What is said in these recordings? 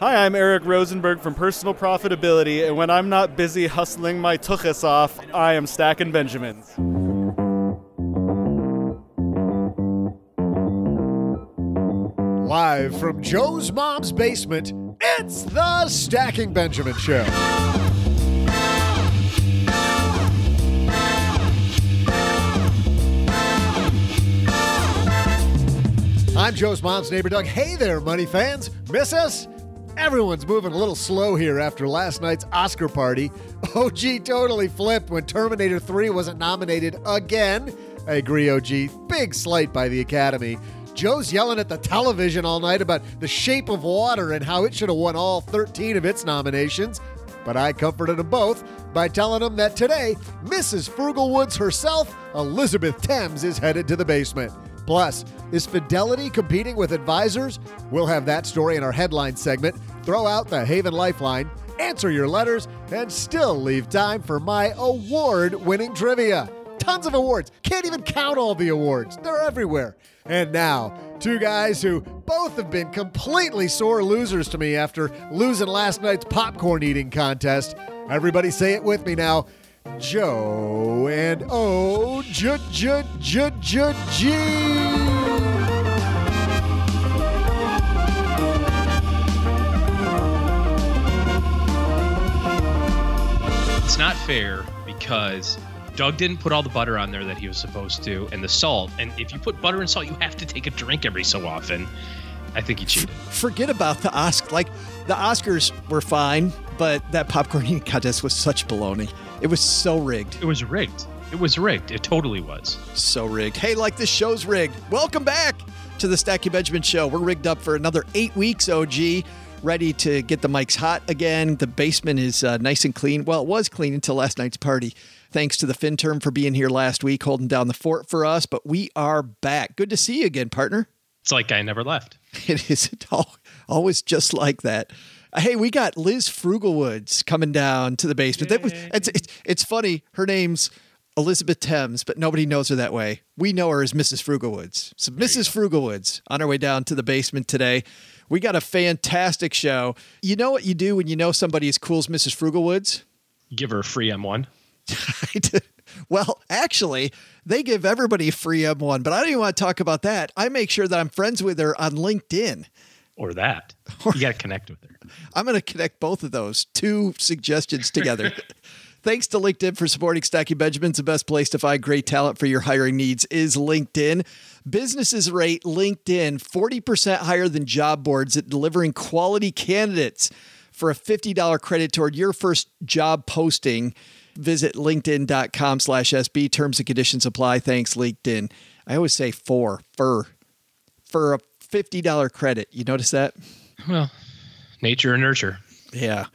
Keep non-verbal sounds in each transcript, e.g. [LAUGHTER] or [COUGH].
Hi, I'm Eric Rosenberg from Personal Profitability, and when I'm not busy hustling my tuchus off, I am stacking Benjamins. Live from Joe's mom's basement, it's the Stacking Benjamin Show. I'm Joe's mom's neighbor, Doug. Hey there, money fans. Miss us? Everyone's moving a little slow here after last night's Oscar party. [LAUGHS] OG totally flipped when Terminator 3 wasn't nominated again. I agree, OG. Big slight by the Academy. Joe's yelling at the television all night about The Shape of Water and how it should have won all 13 of its nominations. But I comforted them both by telling them that today, Mrs. Frugalwoods herself, Elizabeth Thames, is headed to the basement. Plus, is Fidelity competing with advisors? We'll have that story in our headline segment. Throw out the Haven Lifeline, answer your letters, and still leave time for my award winning trivia. Tons of awards. Can't even count all the awards, they're everywhere. And now, two guys who both have been completely sore losers to me after losing last night's popcorn eating contest. Everybody say it with me now. Joe and O J J J J G. It's not fair because Doug didn't put all the butter on there that he was supposed to and the salt. And if you put butter and salt, you have to take a drink every so often. I think he cheated. Forget about the Oscar. Like the Oscars were fine, but that popcorn eating [LAUGHS] contest was such baloney. It was so rigged. It was rigged. It was rigged. It totally was. So rigged. Hey, like this show's rigged. Welcome back to the Stacky Benjamin Show. We're rigged up for another eight weeks, OG. Ready to get the mics hot again. The basement is uh, nice and clean. Well, it was clean until last night's party. Thanks to the FinTerm for being here last week, holding down the fort for us. But we are back. Good to see you again, partner. It's like I never left. [LAUGHS] It is always just like that. Hey, we got Liz Frugalwoods coming down to the basement. That was it's, it's it's funny. Her name's Elizabeth Thames, but nobody knows her that way. We know her as Mrs. Frugalwoods. So Mrs. Frugalwoods on her way down to the basement today. We got a fantastic show. You know what you do when you know somebody as cool as Mrs. Frugalwoods? Give her a free M1. [LAUGHS] well, actually, they give everybody a free M1, but I don't even want to talk about that. I make sure that I'm friends with her on LinkedIn. Or that. You got to connect with her. [LAUGHS] I'm going to connect both of those two suggestions together. [LAUGHS] Thanks to LinkedIn for supporting Stacking Benjamins. The best place to find great talent for your hiring needs is LinkedIn. Businesses rate LinkedIn 40% higher than job boards at delivering quality candidates. For a $50 credit toward your first job posting, visit linkedin.com slash SB. Terms and conditions apply. Thanks, LinkedIn. I always say for, for, for a $50 credit. You notice that? Well, nature and nurture. Yeah.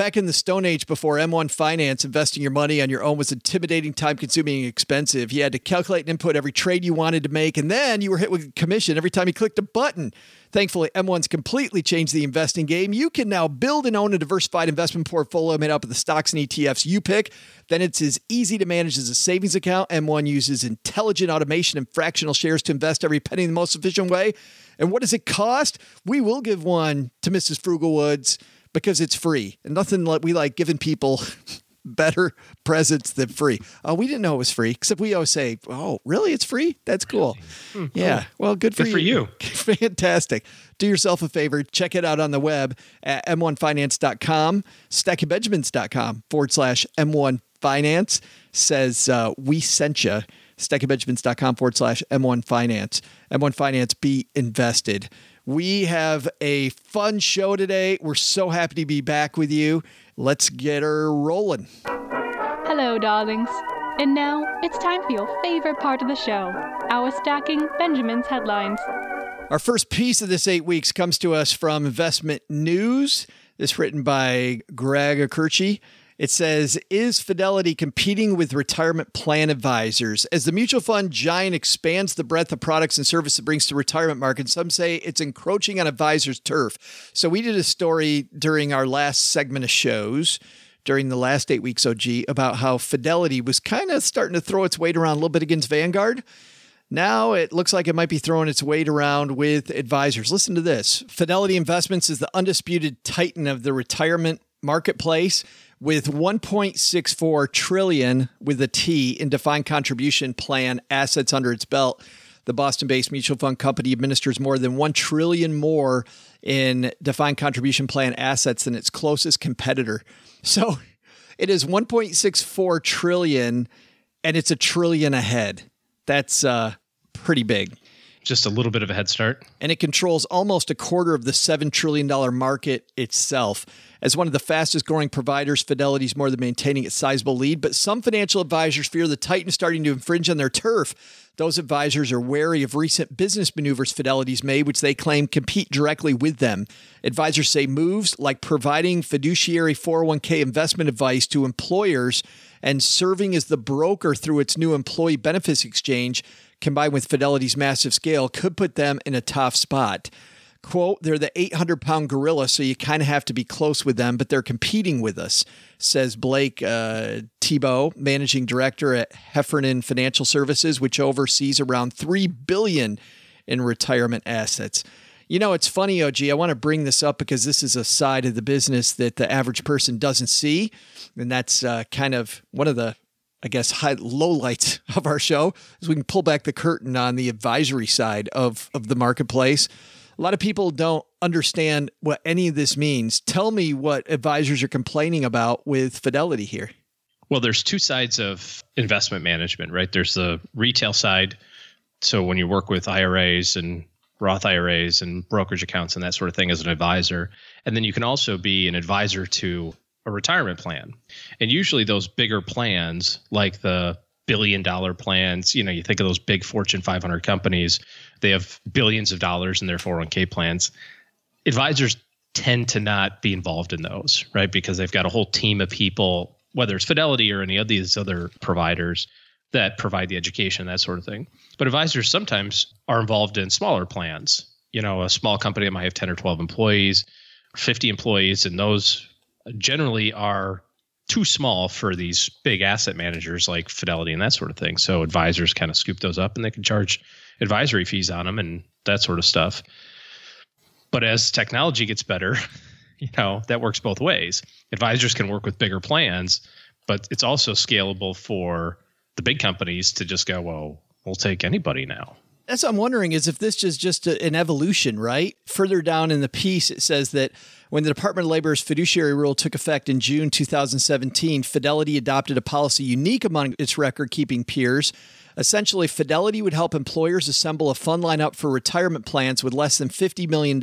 Back in the Stone Age before M1 Finance, investing your money on your own was intimidating, time consuming, and expensive. You had to calculate and input every trade you wanted to make, and then you were hit with a commission every time you clicked a button. Thankfully, M1's completely changed the investing game. You can now build and own a diversified investment portfolio made up of the stocks and ETFs you pick. Then it's as easy to manage as a savings account. M1 uses intelligent automation and fractional shares to invest every penny in the most efficient way. And what does it cost? We will give one to Mrs. Frugalwoods because it's free. And nothing like we like giving people [LAUGHS] better presents than free. Oh, we didn't know it was free, except we always say, "Oh, really? It's free? That's cool." Really? Yeah. Well, good for good you. For you. [LAUGHS] Fantastic. Do yourself a favor. Check it out on the web at m1finance.com, stackingbenjamins.com forward slash m1finance says uh, we sent you. stackingbenjamins.com forward slash m1finance. M1 Finance, be invested. We have a fun show today. We're so happy to be back with you. Let's get her rolling. Hello, darlings. And now it's time for your favorite part of the show our Stacking Benjamin's headlines. Our first piece of this eight weeks comes to us from Investment News. This written by Greg Iacurci. It says, Is Fidelity competing with retirement plan advisors? As the mutual fund giant expands the breadth of products and services it brings to retirement market, some say it's encroaching on advisors' turf. So we did a story during our last segment of shows during the last eight weeks OG about how Fidelity was kind of starting to throw its weight around a little bit against Vanguard. Now it looks like it might be throwing its weight around with advisors. Listen to this Fidelity Investments is the undisputed titan of the retirement marketplace with 1.64 trillion with a T in defined contribution plan assets under its belt. The Boston-based mutual fund company administers more than 1 trillion more in defined contribution plan assets than its closest competitor. So, it is 1.64 trillion and it's a trillion ahead. That's uh pretty big just a little bit of a head start. And it controls almost a quarter of the $7 trillion market itself. As one of the fastest growing providers, Fidelity is more than maintaining its sizable lead, but some financial advisors fear the Titan starting to infringe on their turf. Those advisors are wary of recent business maneuvers Fidelity's made, which they claim compete directly with them. Advisors say moves like providing fiduciary 401k investment advice to employers and serving as the broker through its new employee benefits exchange combined with Fidelity's massive scale, could put them in a tough spot. Quote, they're the 800 pound gorilla, so you kind of have to be close with them, but they're competing with us, says Blake uh, Thibault, managing director at Heffernan Financial Services, which oversees around 3 billion in retirement assets. You know, it's funny, OG. I want to bring this up because this is a side of the business that the average person doesn't see. And that's uh, kind of one of the I guess, high low lights [LAUGHS] of our show is we can pull back the curtain on the advisory side of, of the marketplace. A lot of people don't understand what any of this means. Tell me what advisors are complaining about with Fidelity here. Well, there's two sides of investment management, right? There's the retail side. So when you work with IRAs and Roth IRAs and brokerage accounts and that sort of thing as an advisor, and then you can also be an advisor to a retirement plan. And usually those bigger plans, like the billion dollar plans, you know, you think of those big Fortune 500 companies, they have billions of dollars in their 401k plans. Advisors tend to not be involved in those, right? Because they've got a whole team of people, whether it's Fidelity or any of these other providers that provide the education, that sort of thing. But advisors sometimes are involved in smaller plans. You know, a small company that might have 10 or 12 employees, 50 employees, and those generally are too small for these big asset managers like Fidelity and that sort of thing. So advisors kind of scoop those up and they can charge advisory fees on them and that sort of stuff. But as technology gets better, [LAUGHS] you know, that works both ways. Advisors can work with bigger plans, but it's also scalable for the big companies to just go, well, we'll take anybody now. That's what I'm wondering is if this is just a, an evolution, right? Further down in the piece, it says that when the Department of Labor's fiduciary rule took effect in June 2017, Fidelity adopted a policy unique among its record keeping peers. Essentially, Fidelity would help employers assemble a fund lineup for retirement plans with less than $50 million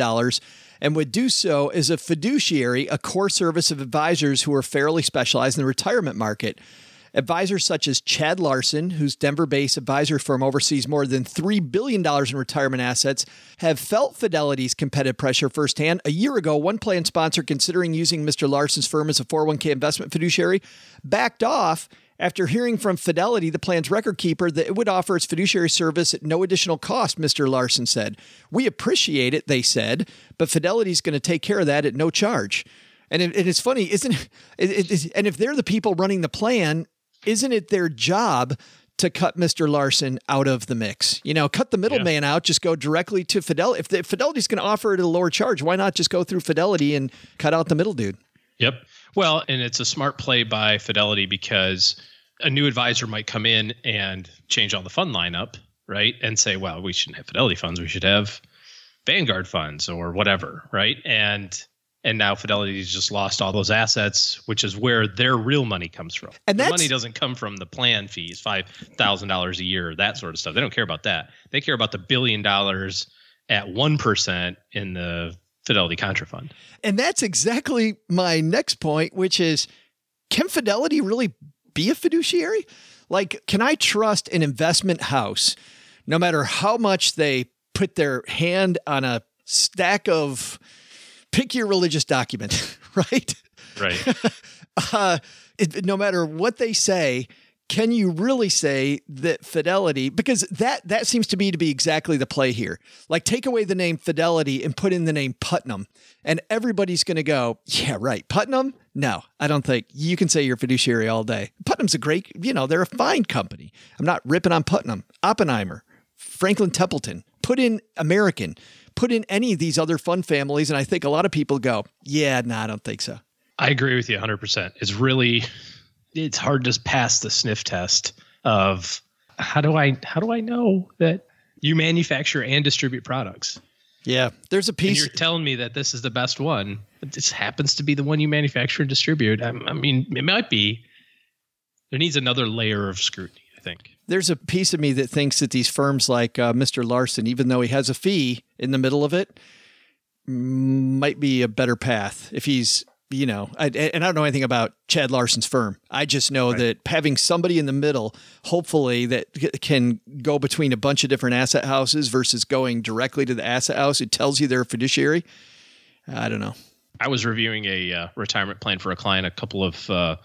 and would do so as a fiduciary, a core service of advisors who are fairly specialized in the retirement market. Advisors such as Chad Larson, whose Denver based advisor firm oversees more than $3 billion in retirement assets, have felt Fidelity's competitive pressure firsthand. A year ago, one plan sponsor considering using Mr. Larson's firm as a 401k investment fiduciary backed off after hearing from Fidelity, the plan's record keeper, that it would offer its fiduciary service at no additional cost, Mr. Larson said. We appreciate it, they said, but Fidelity's going to take care of that at no charge. And, it, it's funny, isn't it? And if they're the people running the plan, isn't it their job to cut Mr. Larson out of the mix? You know, cut the middleman yeah. out, just go directly to Fidelity. If, the, if Fidelity's going to offer it at a lower charge, why not just go through Fidelity and cut out the middle dude? Yep. Well, and it's a smart play by Fidelity because a new advisor might come in and change all the fund lineup, right? And say, well, we shouldn't have Fidelity funds. We should have Vanguard funds or whatever, right? And and now Fidelity's just lost all those assets, which is where their real money comes from. And the money doesn't come from the plan fees, five thousand dollars a year, that sort of stuff. They don't care about that. They care about the billion dollars at one percent in the Fidelity Contrafund. And that's exactly my next point, which is can Fidelity really be a fiduciary? Like, can I trust an investment house no matter how much they put their hand on a stack of pick your religious document, [LAUGHS] right? Right. [LAUGHS] uh, it, no matter what they say, can you really say that fidelity because that that seems to me to be exactly the play here. Like take away the name fidelity and put in the name putnam and everybody's going to go yeah right putnam? No i don't think you can say you're fiduciary all day. Putnam's a great you know they're a fine company. I'm not ripping on putnam. Oppenheimer franklin templeton put in american put in any of these other fund families and i think a lot of people go yeah no nah, i don't think so i agree with you 100% it's really it's hard to pass the sniff test of how do I how do I know that you manufacture and distribute products? Yeah, there's a piece. And you're telling me that this is the best one. This happens to be the one you manufacture and distribute. I, I mean, it might be. There needs another layer of scrutiny. I think there's a piece of me that thinks that these firms like uh, Mr. Larson, even though he has a fee in the middle of it, might be a better path if he's you know, I, and I don't know anything about Chad Larson's firm. I just know right. that having somebody in the middle, hopefully, that can go between a bunch of different asset houses versus going directly to the asset house, who tells you they're a fiduciary. I don't know. I was reviewing a uh, retirement plan for a client a couple of uh,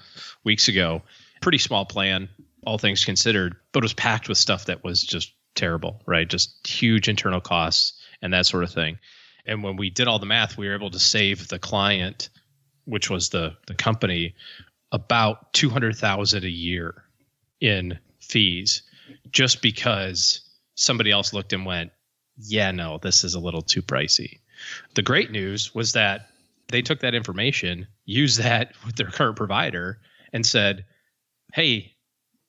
weeks ago. Pretty small plan, all things considered, but it was packed with stuff that was just terrible, right? Just huge internal costs and that sort of thing. And when we did all the math, we were able to save the client which was the the company, about two hundred thousand a year in fees, just because somebody else looked and went, yeah, no, this is a little too pricey. The great news was that they took that information, used that [LAUGHS] with their current provider, and said, hey,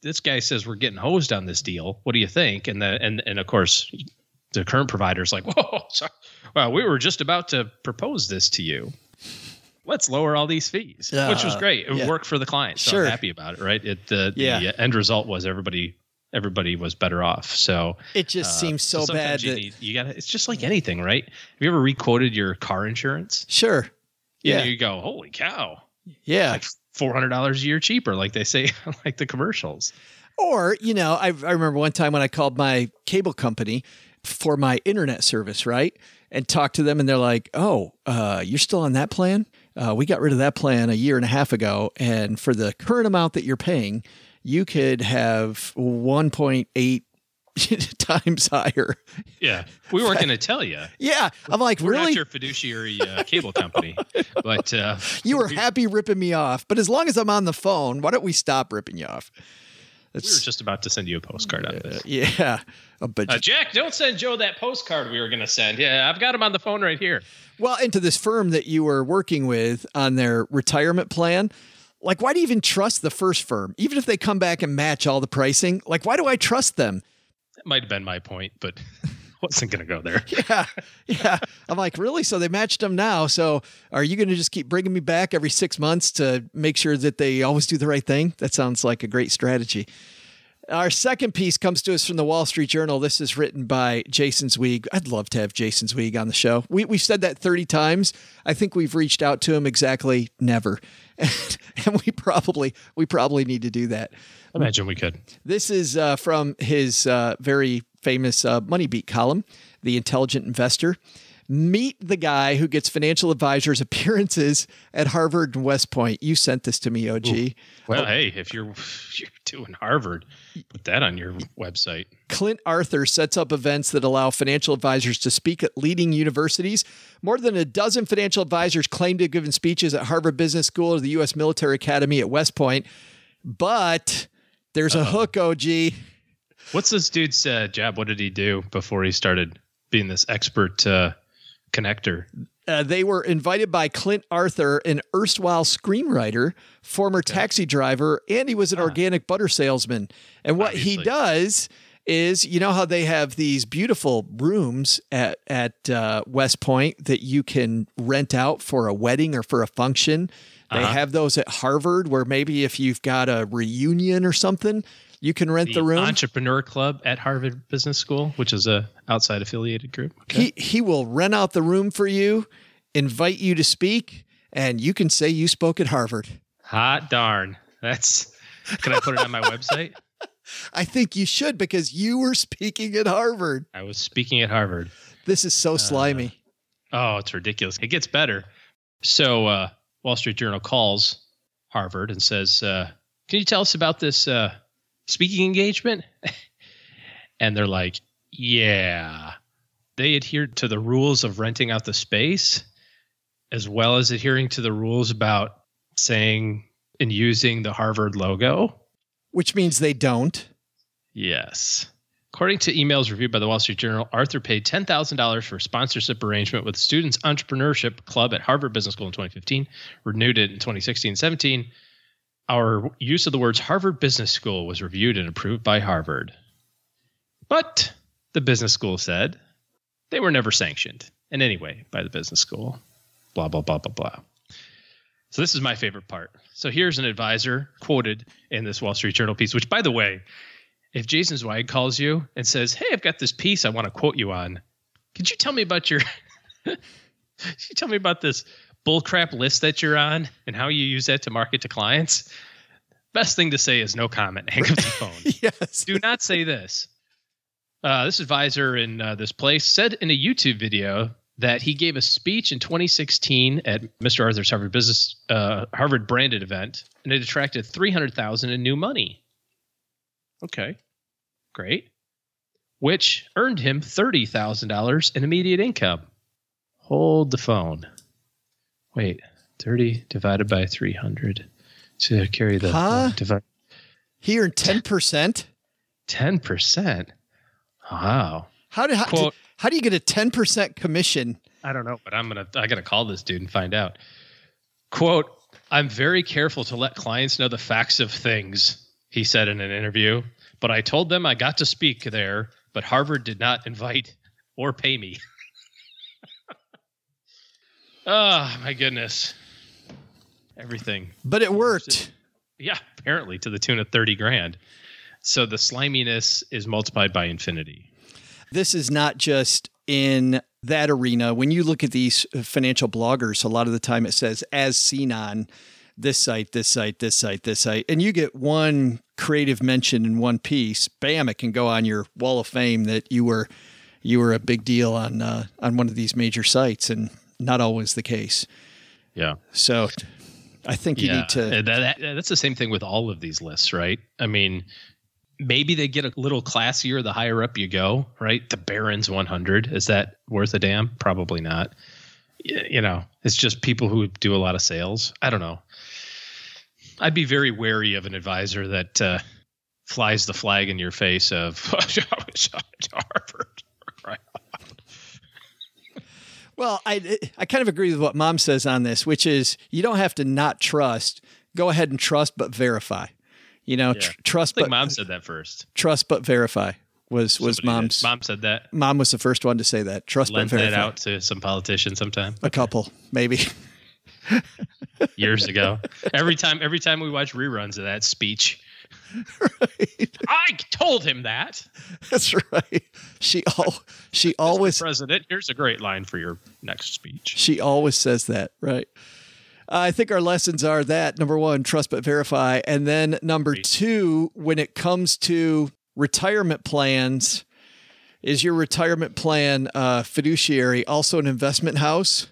this guy says we're getting hosed on this deal. What do you think? And the and and of course, the current provider is like, [LAUGHS] whoa, sorry. well, we were just about to propose this to you let's lower all these fees, uh, which was great. It yeah. worked for the client. So sure. I'm happy about it, right? It the, yeah. the end result was everybody everybody was better off. So it just uh, seems so, so bad. You, that, need, you got it's just like anything, right? Have you ever requoted your car insurance? Sure. Yeah. You go, holy cow. Yeah. Like four hundred dollars a year cheaper, like they say, [LAUGHS] like the commercials. Or you know, I, I remember one time when I called my cable company for my internet service, right, and talked to them, and they're like, "Oh, uh, you're still on that plan?" Uh, we got rid of that plan a year and a half ago, and for the current amount that you're paying, you could have 1.8 [LAUGHS] times higher. Yeah, we weren't going to tell you. Yeah, I'm like, we're really? Not your fiduciary uh, cable company, [LAUGHS] but uh, you were happy ripping me off. But as long as I'm on the phone, why don't we stop ripping you off? It's, we were just about to send you a postcard out of this. Yeah, but uh, Jack, don't send Joe that postcard we were going to send. Yeah, I've got him on the phone right here. Well, into this firm that you were working with on their retirement plan, like, why do you even trust the first firm? Even if they come back and match all the pricing, like, why do I trust them? That might have been my point, but [LAUGHS] wasn't going to go there. [LAUGHS] yeah. Yeah. I'm like, really? So they matched them now. So are you going to just keep bringing me back every six months to make sure that they always do the right thing? That sounds like a great strategy. Our second piece comes to us from the Wall Street Journal. This is written by Jason Zweig. I'd love to have Jason Zweig on the show. We, we've said that 30 times. I think we've reached out to him exactly never. [LAUGHS] And, we probably we probably need to do that. Imagine we could. This is uh, from his uh, very famous uh, MoneyBeat column, The Intelligent Investor. Meet the guy who gets financial advisors appearances at Harvard and West Point. You sent this to me, OG. Ooh. Well, oh. hey, if you're [LAUGHS] you're doing Harvard, put that on your website. Clint Arthur sets up events that allow financial advisors to speak at leading universities. More than a dozen financial advisors claim to have given speeches at Harvard Business School or the U.S. Military Academy at West Point. But there's a uh hook, OG. What's this dude's uh, job? What did he do before he started being this expert uh, connector? Uh, they were invited by Clint Arthur, an erstwhile screenwriter, former okay. taxi driver, and he was an ah. organic butter salesman. And what Obviously. he does is, you know how they have these beautiful rooms at at uh, West Point that you can rent out for a wedding or for a function. They uh-huh. have those at Harvard, where maybe if you've got a reunion or something, you can rent the, the room. Entrepreneur Club at Harvard Business School, which is a outside affiliated group. Okay. He he will rent out the room for you, invite you to speak, and you can say you spoke at Harvard. Hot darn. That's can I put it on my website? [LAUGHS] I think you should because you were speaking at Harvard. I was speaking at Harvard. This is so slimy. Uh, oh, it's ridiculous. It gets better. So, uh, Wall Street Journal calls Harvard and says, uh, "Can you tell us about this uh, speaking engagement? [LAUGHS] and they're like, yeah, they adhered to the rules of renting out the space, as well as adhering to the rules about saying and using the Harvard logo. Which means they don't. Yes. According to emails reviewed by the Wall Street Journal, Arthur paid $10,000 for a sponsorship arrangement with Students Entrepreneurship Club at Harvard Business School in 2015, renewed it in 2016 17 our use of the words Harvard Business School was reviewed and approved by Harvard. But the business school said they were never sanctioned in any way by the business school. Blah, blah, blah, blah, blah. So this is my favorite part. So here's an advisor quoted in this Wall Street Journal piece, which, by the way, if Jason Zweig calls you and says, Hey, I've got this piece I want to quote you on, could you tell me about your. [LAUGHS] could you tell me about this bullcrap list that you're on and how you use that to market to clients, best thing to say is no comment. [LAUGHS] Hang up the phone. [LAUGHS] yes. Do not say this. Uh, this advisor in uh, this place said in a YouTube video that he gave a speech in 2016 at Mr. Arthur's Harvard Business uh, Harvard branded event, and it attracted 300,000 in new money. Okay, great. Which earned him $30,000 in immediate income. Hold the phone. Wait, 30 divided by 300 to carry the huh? divide. Here, 10%? 10%? Wow. How do, how, Quote, how do you get a 10% commission? I don't know, but I'm going to, I got to call this dude and find out. Quote, I'm very careful to let clients know the facts of things, he said in an interview. But I told them I got to speak there, but Harvard did not invite or pay me. [LAUGHS] Oh my goodness. Everything. But it worked. Yeah, apparently to the tune of 30 grand. So the sliminess is multiplied by infinity. This is not just in that arena. When you look at these financial bloggers, a lot of the time it says as seen on this site, this site, this site, this site, and you get one creative mention in one piece, bam, it can go on your wall of fame that you were you were a big deal on uh, on one of these major sites, and not always the case. Yeah. So I think you yeah. need to. That, that, that's the same thing with all of these lists, right? I mean, maybe they get a little classier the higher up you go, right? The Barron's 100 is that worth a damn? Probably not. You know, it's just people who do a lot of sales. I don't know. I'd be very wary of an advisor that uh, flies the flag in your face of [LAUGHS] Harvard. [LAUGHS] Well, I I kind of agree with what mom says on this, which is you don't have to not trust. Go ahead and trust, but verify. You know, yeah. tr- trust. but mom said that first. Trust but verify was was Somebody mom's. Did. Mom said that. Mom was the first one to say that. Trust but verify. that out to some politician sometime. A couple, maybe. [LAUGHS] Years ago, [LAUGHS] every time every time we watch reruns of that speech, right. I told him that. That's right. She all she always President, here's a great line for your next speech. she always says that, right? I think our lessons are that number one, trust but verify, and then number two, when it comes to retirement plans, is your retirement plan uh, fiduciary also an investment house?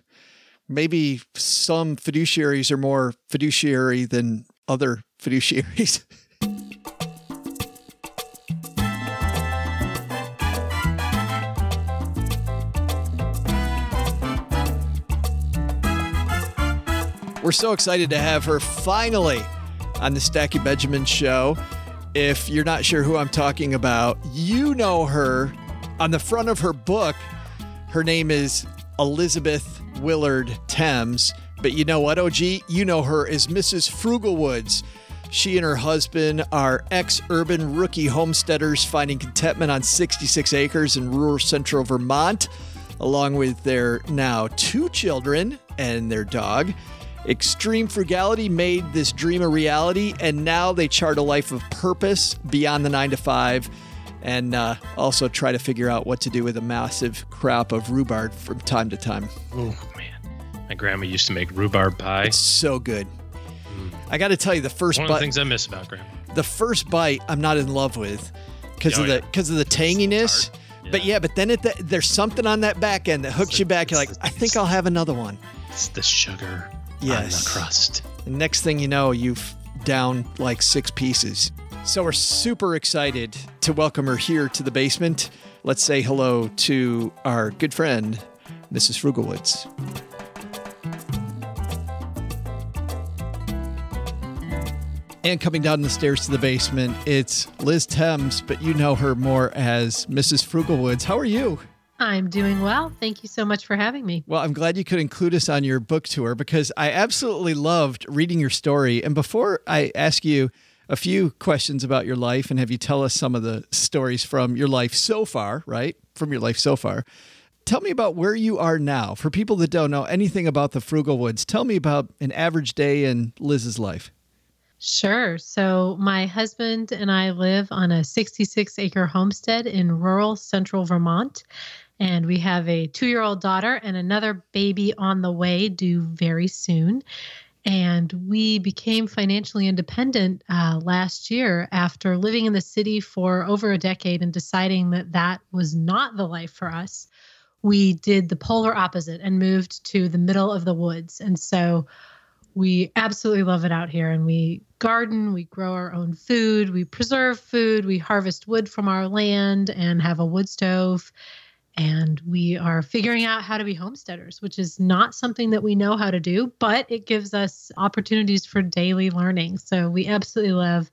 Maybe some fiduciaries are more fiduciary than other fiduciaries. [LAUGHS] We're so excited to have her finally on the Stacky Benjamin show. If you're not sure who I'm talking about, you know her. On the front of her book, her name is Elizabeth Willard Thames. But you know what, OG? You know her as Mrs. Frugalwoods. She and her husband are ex urban rookie homesteaders finding contentment on 66 acres in rural central Vermont, along with their now two children and their dog. Extreme frugality made this dream a reality, and now they chart a life of purpose beyond the nine to five and uh, also try to figure out what to do with a massive crop of rhubarb from time to time. Oh man, my grandma used to make rhubarb pie. It's so good. I got to tell you, the first One of the bite, things I miss about grandma. the first bite, I'm not in love with because Oh, of the yeah. because of the tanginess. tart. But Yeah. yeah, but then there's something on that back end that hooks It's you back. You're like, the- I think I'll have another one. It's the sugar on Yes. the crust. And next thing you know, you've down like six pieces. So we're super excited to welcome her here to the basement. Let's say hello to our good friend, Mrs. Frugalwoods. And coming down the stairs to the basement, it's Liz Thames, but you know her more as Mrs. Frugalwoods. How are you? I'm doing well. Thank you so much for having me. Well, I'm glad you could include us on your book tour because I absolutely loved reading your story. And before I ask you a few questions about your life and have you tell us some of the stories from your life so far, right? From your life so far. Tell me about where you are now. For people that don't know anything about the Frugalwoods, tell me about an average day in Liz's life. Sure. So, my husband and I live on a 66 acre homestead in rural central Vermont. And we have a two year old daughter and another baby on the way, due very soon. And we became financially independent uh, last year after living in the city for over a decade and deciding that that was not the life for us. We did the polar opposite and moved to the middle of the woods. And so we absolutely love it out here and we garden, we grow our own food, we preserve food, we harvest wood from our land and have a wood stove. And we are figuring out how to be homesteaders, which is not something that we know how to do, but it gives us opportunities for daily learning. So we absolutely love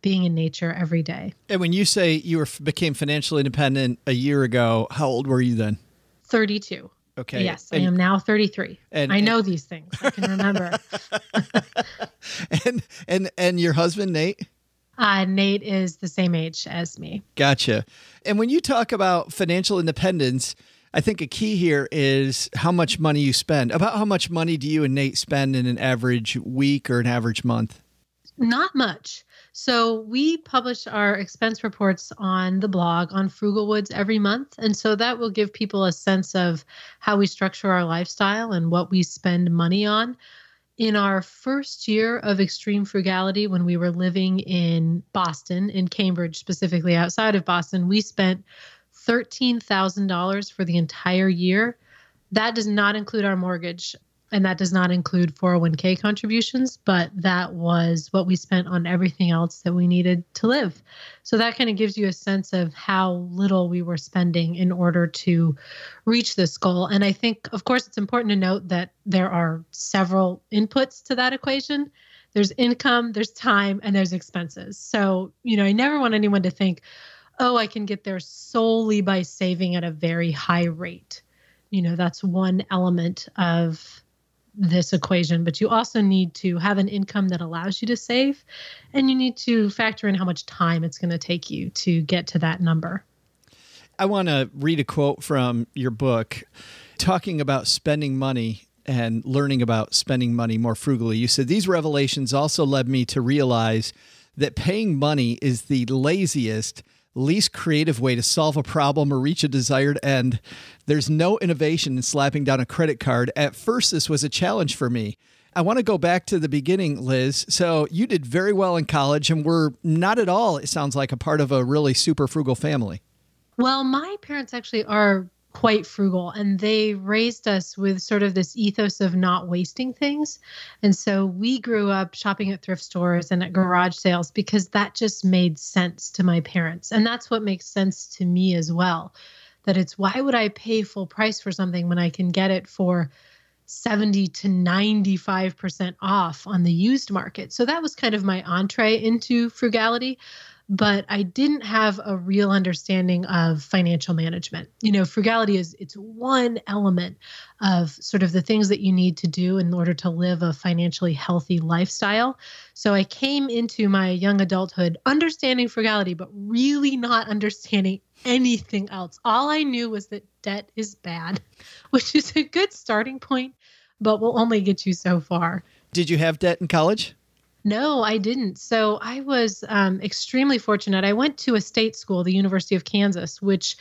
being in nature every day. And when you say you were, became financially independent a year ago, how old were you then? 32. Okay. Yes, And- I am now 33. and- I know these things. I can remember. [LAUGHS] And, and, and your husband, Nate? Uh, Nate is the same age as me. Gotcha. And when you talk about financial independence, I think a key here is how much money you spend. About how much money do you and Nate spend in an average week or an average month? Not much. So we publish our expense reports on the blog on Frugalwoods every month. And so that will give people a sense of how we structure our lifestyle and what we spend money on. In our first year of extreme frugality, when we were living in Boston, in Cambridge, specifically outside of Boston, we spent $13,000 for the entire year. That does not include our mortgage and that does not include 401k contributions, but that was what we spent on everything else that we needed to live. So that kind of gives you a sense of how little we were spending in order to reach this goal. And I think, of course, it's important to note that there are several inputs to that equation. There's income, there's time, and there's expenses. So, you know, I never want anyone to think, oh, I can get there solely by saving at a very high rate. You know, that's one element of this equation, but you also need to have an income that allows you to save, and you need to factor in how much time it's going to take you to get to that number. I want to read a quote from your book talking about spending money and learning about spending money more frugally. You said, These revelations also led me to realize that paying money is the laziest, least creative way to solve a problem or reach a desired end. There's no innovation in slapping down a credit card. At first, this was a challenge for me. I want to go back to the beginning, Liz. So, you did very well in college and were not at all, it sounds like, a part of a really super frugal family. Well, my parents actually are quite frugal and they raised us with sort of this ethos of not wasting things. And so we grew up shopping at thrift stores and at garage sales because that just made sense to my parents. And that's what makes sense to me as well. That it's why would I pay full price for something when I can get it for 70 to 95% off on the used market? So that was kind of my entree into frugality but I didn't have a real understanding of financial management. You know, frugality is it's one element of sort of the things that you need to do in order to live a financially healthy lifestyle. So I came into my young adulthood understanding frugality but really not understanding anything else. All I knew was that debt is bad, [LAUGHS] which is a good starting point, but will only get you so far. Did you have debt in college? No, I didn't. So I was um, extremely fortunate. I went to a state school, the University of Kansas, which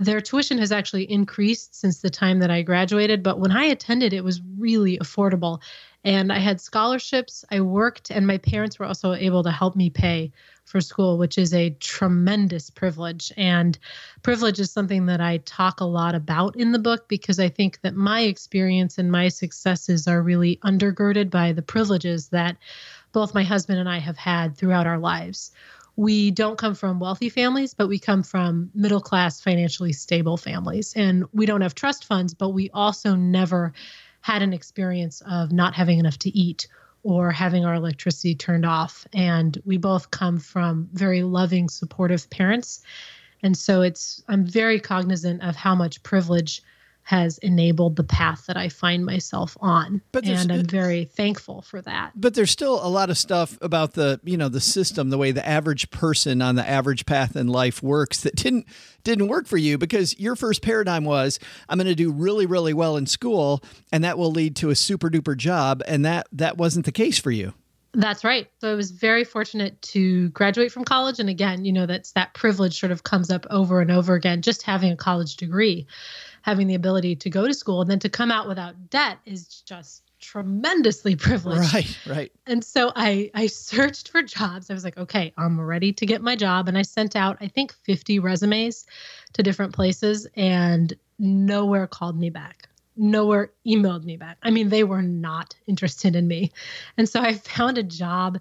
their tuition has actually increased since the time that I graduated. But when I attended, it was really affordable. And I had scholarships, I worked, and my parents were also able to help me pay for school, which is a tremendous privilege. And privilege is something that I talk a lot about in the book because I think that my experience and my successes are really undergirded by the privileges that both my husband and I have had throughout our lives. We don't come from wealthy families, but we come from middle class, financially stable families. And we don't have trust funds, but we also never had an experience of not having enough to eat or having our electricity turned off. And we both come from very loving, supportive parents. And so it's, I'm very cognizant of how much privilege has enabled the path that I find myself on. But and I'm very thankful for that. But there's still a lot of stuff about the, you know, the system, the way the average person on the average path in life works that didn't didn't work for you because your first paradigm was I'm going to do really really well in school and that will lead to a super duper job and that that wasn't the case for you. That's right. So I was very fortunate to graduate from college. And again, you know, that's that privilege sort of comes up over and over again, just having a college degree having the ability to go to school and then to come out without debt is just tremendously [LAUGHS] privileged. Right, right. And so I I searched for jobs. I was like, okay, I'm ready to get my job and I sent out I think 50 resumes to different places and nowhere called me back. Nowhere emailed me back. I mean, they were not interested in me. And so I found a job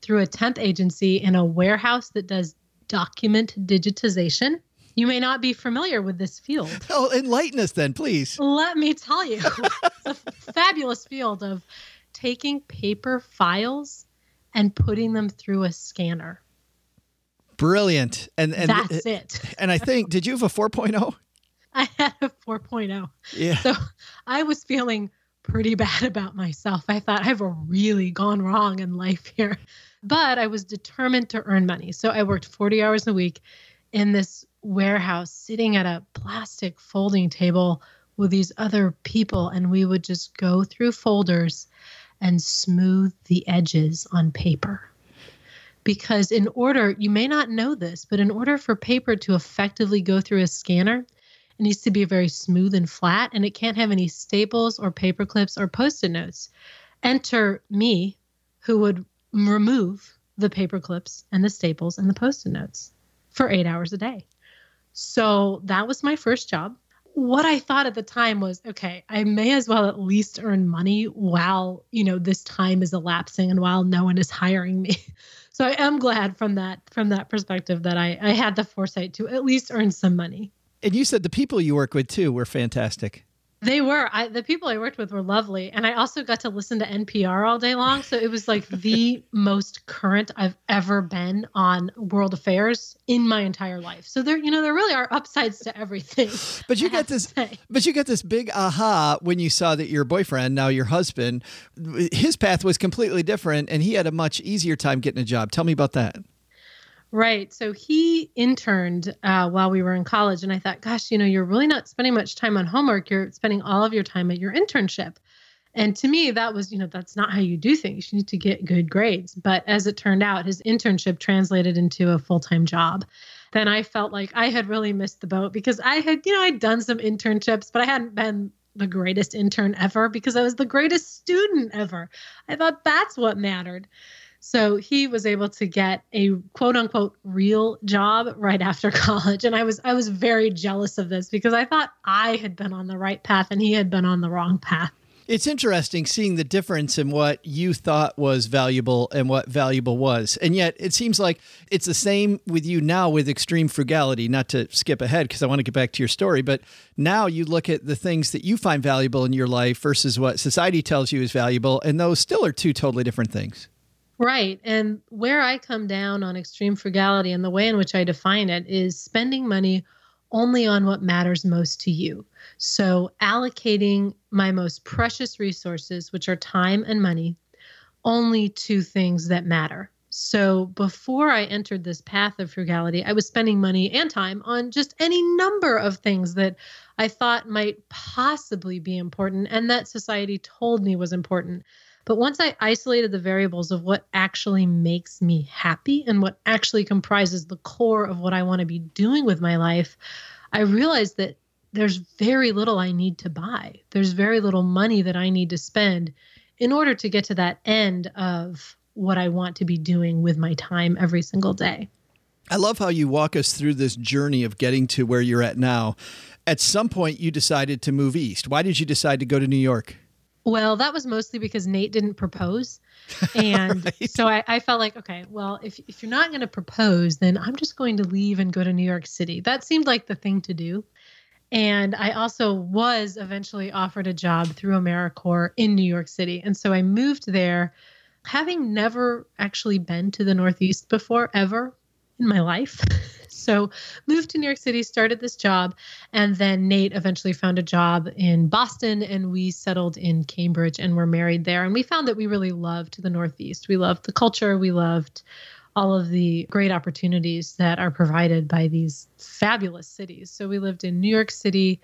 through a temp agency in a warehouse that does document digitization. You may not be familiar with this field. [LAUGHS] Oh, enlighten us then, please. Let me tell you. [LAUGHS] it's a fabulous field of taking paper files and putting them through a scanner. Brilliant. And and that's uh, it. [LAUGHS] And I think did you have a 4.0? I had a 4.0. Yeah. So I was feeling pretty bad about myself. I thought I've really gone wrong in life here. But I was determined to earn money. So I worked 40 hours a week in this warehouse sitting at a plastic folding table with these other people and we would just go through folders and smooth the edges on paper. Because in order, you may not know this, but in order for paper to effectively go through a scanner, it needs to be very smooth and flat and it can't have any staples or paper clips or post-it notes. Enter me who would remove the paper clips and the staples and the post-it notes for 8 hours a day. So that was my first job. What I thought at the time was, okay, I may as well at least earn money while, you know, this time is elapsing and while no one is hiring me. [LAUGHS] So I am glad from that from that perspective that I, I had the foresight to at least earn some money. And you said the people you work with too were fantastic. They were. I, the people I worked with were lovely. And I also got to listen to NPR all day long. So it was like [LAUGHS] the most current I've ever been on world affairs in my entire life. So there, you know, there really are upsides to everything. [LAUGHS] But you get this but you get this big aha when you saw that your boyfriend, now your husband, his path was completely different and he had a much easier time getting a job. Tell me about that. Right. So he interned uh, while we were in college. And I thought, gosh, you know, you're really not spending much time on homework. You're spending all of your time at your internship. And to me, that was, you know, that's not how you do things. You need to get good grades. But as it turned out, his internship translated into a full time job. Then I felt like I had really missed the boat because I had, you know, I'd done some internships, but I hadn't been the greatest intern ever because I was the greatest student ever. I thought that's what mattered. So he was able to get a quote unquote real job right after [LAUGHS] college. And I was I was very jealous of this because I thought I had been on the right path and he had been on the wrong path. It's interesting seeing the difference in what you thought was valuable and what valuable was. And yet it seems like it's the same with you now with extreme frugality, not to skip ahead because I want to get back to your story, but now you look at the things that you find valuable in your life versus what society tells you is valuable, and those still are two totally different things. Right. And where I come down on extreme frugality and the way in which I define it is spending money only on what matters most to you. So, allocating my most precious resources, which are time and money, only to things that matter. So, before I entered this path of frugality, I was spending money and time on just any number of things that I thought might possibly be important and that society told me was important. But once I isolated the variables of what actually makes me happy and what actually comprises the core of what I want to be doing with my life, I realized that there's very little I need to buy. There's very little money that I need to spend in order to get to that end of what I want to be doing with my time every single day. I love how you walk us through this journey of getting to where you're at now. At some point, you decided to move east. Why did you decide to go to New York? Well, that was mostly because Nate didn't propose. [LAUGHS] And right. so I, I, felt like, okay, well, if, if you're not going to propose, then I'm just going to leave and go to New York City. That seemed like the thing to do. And I also was eventually offered a job through AmeriCorps in New York City. And so I moved there, having never actually been to the Northeast before, ever in my life. [LAUGHS] So moved to New York City, started this job, and then Nate eventually found a job in Boston, and we settled in Cambridge and were married there. And we found that we really loved the Northeast. We loved the culture. We loved all of the great opportunities that are provided by these fabulous cities. So we lived in New York City,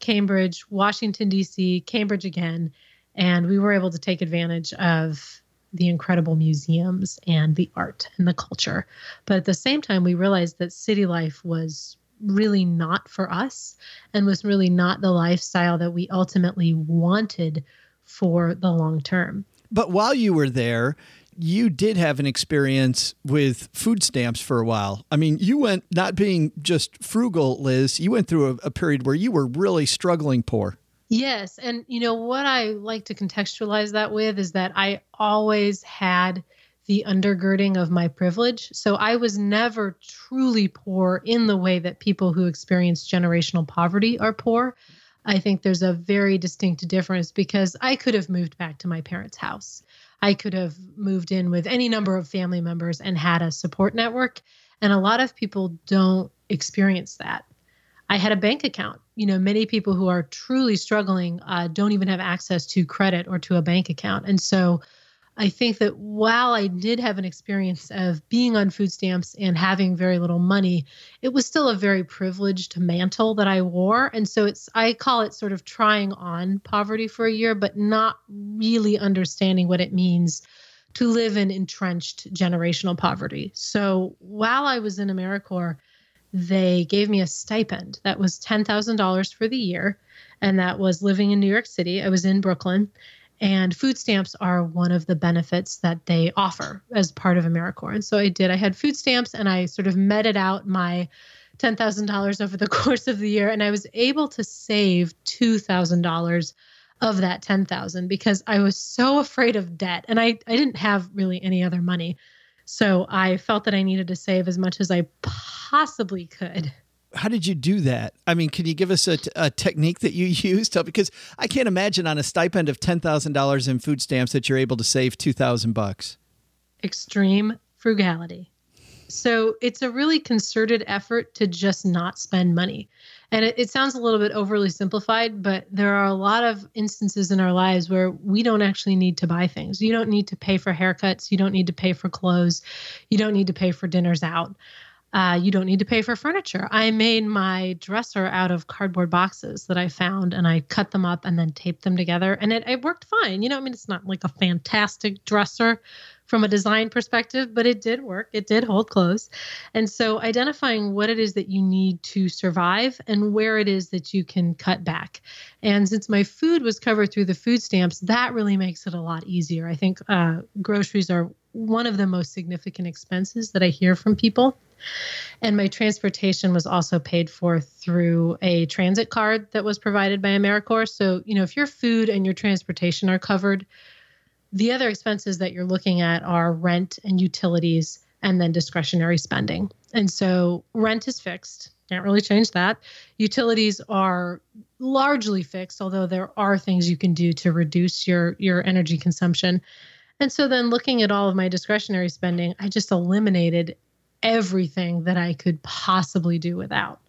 Cambridge, Washington, D.C., Cambridge again, and we were able to take advantage of the incredible museums and the art and the culture. But at the same time, we realized that city life was really not for us and was really not the lifestyle that we ultimately wanted for the long term. But while you were there, you did have an experience with food stamps for a while. I mean, you went not being just frugal, Liz, you went through a, a period where you were really struggling poor. Yes. And, you know, what I like to contextualize that with is that I always had the undergirding of my privilege. So I was never truly poor in the way that people who experience generational poverty are poor. I think there's a very distinct difference because I could have moved back to my parents' house. I could have moved in with any number of family members and had a support network. And a lot of people don't experience that. I had a bank account. You know, many people who are truly struggling uh, don't even have access to credit or to a bank account. And so I think that while I did have an experience of being on food stamps and having very little money, it was still a very privileged mantle that I wore. And so it's, I call it sort of trying on poverty for a year, but not really understanding what it means to live in entrenched generational poverty. So while I was in AmeriCorps, they gave me a stipend that was $10,000 for the year. And that was living in New York City. I was in Brooklyn. And food stamps are one of the benefits that they offer as part of AmeriCorps. And so I did. I had food stamps and I sort of meted out my $10,000 over the [LAUGHS] course of the year. And I was able to save $2,000 of that 10,000 because I was so afraid of debt and I, I didn't have really any other money. So I felt that I needed to save as much as I possibly could. How did you do that? I mean, can you give us a, a technique that you [LAUGHS] used? Because I can't imagine on a stipend of ten thousand dollars in food stamps that you're able to save two thousand bucks. Extreme frugality. So it's a really concerted effort to just not spend money. And it, it, sounds a little bit overly simplified, but there are a lot of instances in our lives where we don't actually need to buy things. You don't need to pay for haircuts. You don't need to pay for clothes. You don't need to pay for dinners out. Uh, you don't need to pay for furniture. I made my dresser out of cardboard boxes that I found and I cut them up and then taped them together. And it, it worked fine. You know, I mean, it's not like a fantastic dresser from a design perspective, but it did work. It did hold close. And so identifying what it is that you need to survive and where it is that you can cut back. And since my food was covered through the food stamps, that really makes it a lot easier. I think uh, groceries are one of the most significant expenses that I hear from people. And my transportation was also paid for through a transit card that was provided by AmeriCorps. So, you know, if your food and your transportation are covered, the other expenses that you're looking at are rent and utilities and then discretionary spending. And so rent is fixed. Can't really change that. Utilities are largely fixed, although there are things you can do to reduce your your energy consumption. And so then looking at all of my discretionary spending, I just eliminated everything that I could possibly do without.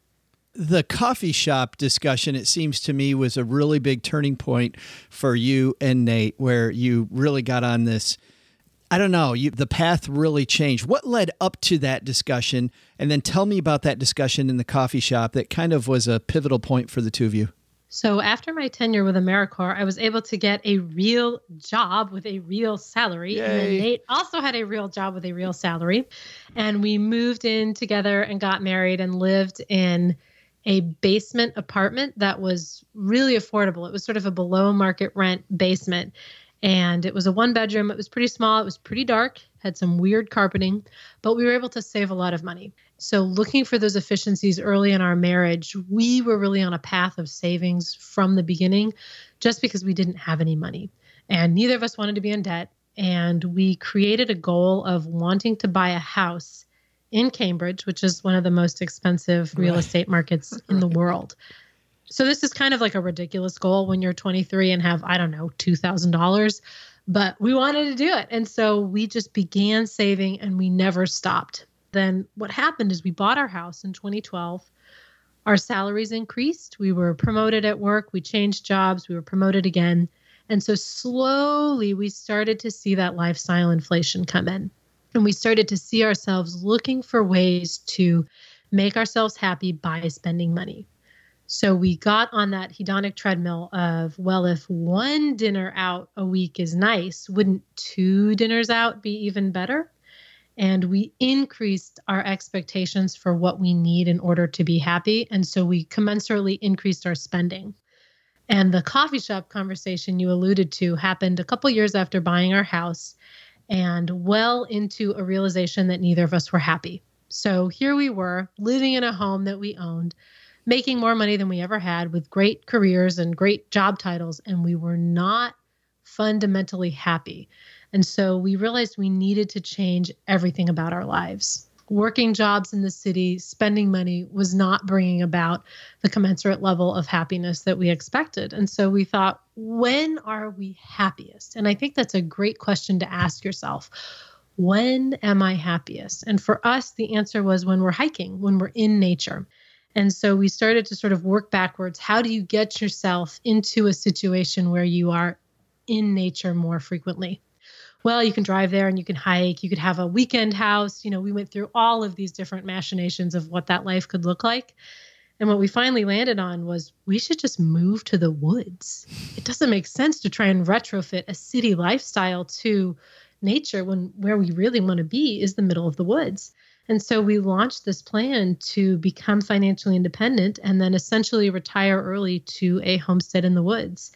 The coffee shop discussion, it seems to me, was a really big turning point for you and Nate, where you really got on this. I don't know, you, the path really changed. What led up to that discussion? And then tell me about that discussion in the coffee shop that kind of was a pivotal point for the two of you. So after my tenure with AmeriCorps, I was able to get a real job with a real salary. Yay. And then Nate also had a real job with a real salary. And we moved in together and got married and lived in a basement apartment that was really affordable. It was sort of a below market rent basement. And it was a one bedroom. It was pretty small. It was pretty dark, had some weird carpeting, but we were able to save a lot of money. So, looking for those efficiencies early in our marriage, we were really on a path of savings from the beginning just because we didn't have any money. And neither of us wanted to be in debt. And we created a goal of wanting to buy a house in Cambridge, which is one of the most expensive real Right. estate markets [LAUGHS] in the world. So, this is kind of like a ridiculous goal when you're 23 and have, I don't know, $2,000 but we wanted to do it. And so we just began saving and we never stopped. Then what happened is we bought our house in 2012. Our salaries increased. We were promoted at work. We changed jobs. We were promoted again. And so slowly we started to see that lifestyle inflation come in. And we started to see ourselves looking for ways to make ourselves happy by spending money. So we got on that hedonic treadmill of, well, if one dinner out a week is nice, wouldn't two dinners out be even better? And we increased our expectations for what we need in order to be happy. And so we commensurately increased our spending. And the coffee shop conversation you alluded to happened a couple years after buying our house and well into a realization that neither of us were happy. So here we were living in a home that we owned making more money than we ever had with great careers and great job titles, and we were not fundamentally happy. And so we realized we needed to change everything about our lives. Working jobs in the city, spending money was not bringing about the commensurate level of happiness that we expected. And so we thought, when are we happiest? And I think that's a great question to ask yourself. When am I happiest? And for us, the answer was when we're hiking, when we're in nature. And so we started to sort of work backwards. How do you get yourself into a situation where you are in nature more frequently? Well, you can drive there and you can hike. You could have a weekend house. You know, we went through all of these different machinations of what that life could look like. And what we finally landed on was we should just move to the woods. It doesn't make sense to try and retrofit a city lifestyle to nature when where we really want to be is the middle of the woods. And so we launched this plan to become financially independent and then essentially retire early to a homestead in the woods.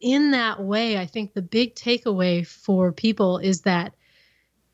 In that way, I think the big takeaway for people is that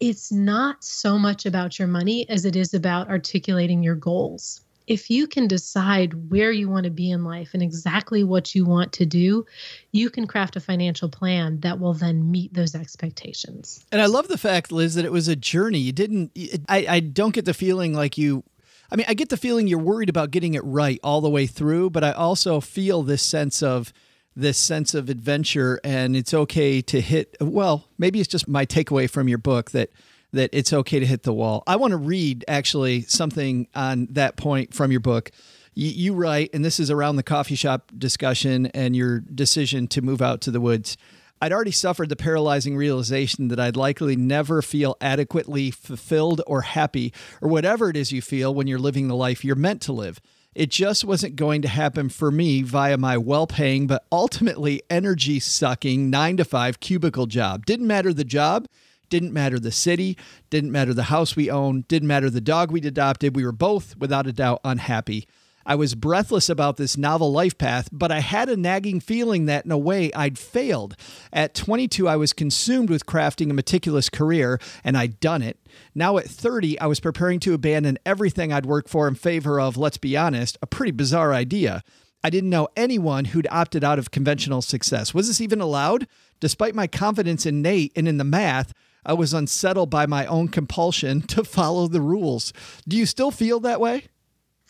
it's not so much about your money as it is about articulating your goals. If you can decide where you want to be in life and exactly what you want to do, you can craft a financial plan that will then meet those expectations. And I love the fact, Liz, that it was a journey. You didn't, I, I don't get the feeling like you, I mean, I get the feeling you're worried about getting it right all the way through, but I also feel this sense of, this sense of adventure and it's okay to hit well maybe it's just my takeaway from your book that that it's okay to hit the wall. I want to read actually something on that point from your book. You, you write and this is around the coffee shop discussion and your decision to move out to the woods. I'd already suffered the paralyzing realization that I'd likely never feel adequately fulfilled or happy, or whatever it is you feel when you're living the life you're meant to live. It just wasn't going to happen for me via my well paying, but ultimately energy sucking nine to five cubicle job. Didn't matter the job, didn't matter the city, didn't matter the house we owned, didn't matter the dog we'd adopted. We were both, without a doubt, unhappy. I was breathless about this novel life path, but I had a nagging feeling that in a way I'd failed. At 22, I was consumed with crafting a meticulous career, and I'd done it. Now at 30, I was preparing to abandon everything I'd worked for in favor of, let's be honest, a pretty bizarre idea. I didn't know anyone who'd opted out of conventional success. Was this even allowed? Despite my confidence in Nate and in the math, I was unsettled by my own compulsion [LAUGHS] to follow the rules. Do you still feel that way?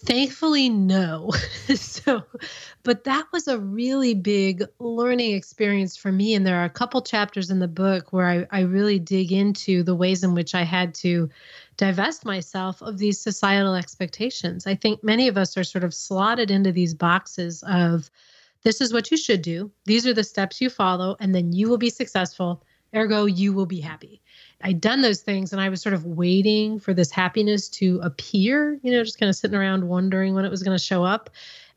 Thankfully, no. [LAUGHS] so, but that was a really big learning experience for me. And there are a couple chapters in the book where I, I really dig into the ways in which I had to divest myself of these societal expectations. I think many of us are sort of slotted into these boxes of this is what you should do, these are the steps you follow, and then you will be successful. Ergo, you will be happy. I'd done those things and I was sort of waiting for this happiness to appear, you know, just kind of sitting around wondering when it was going to show up.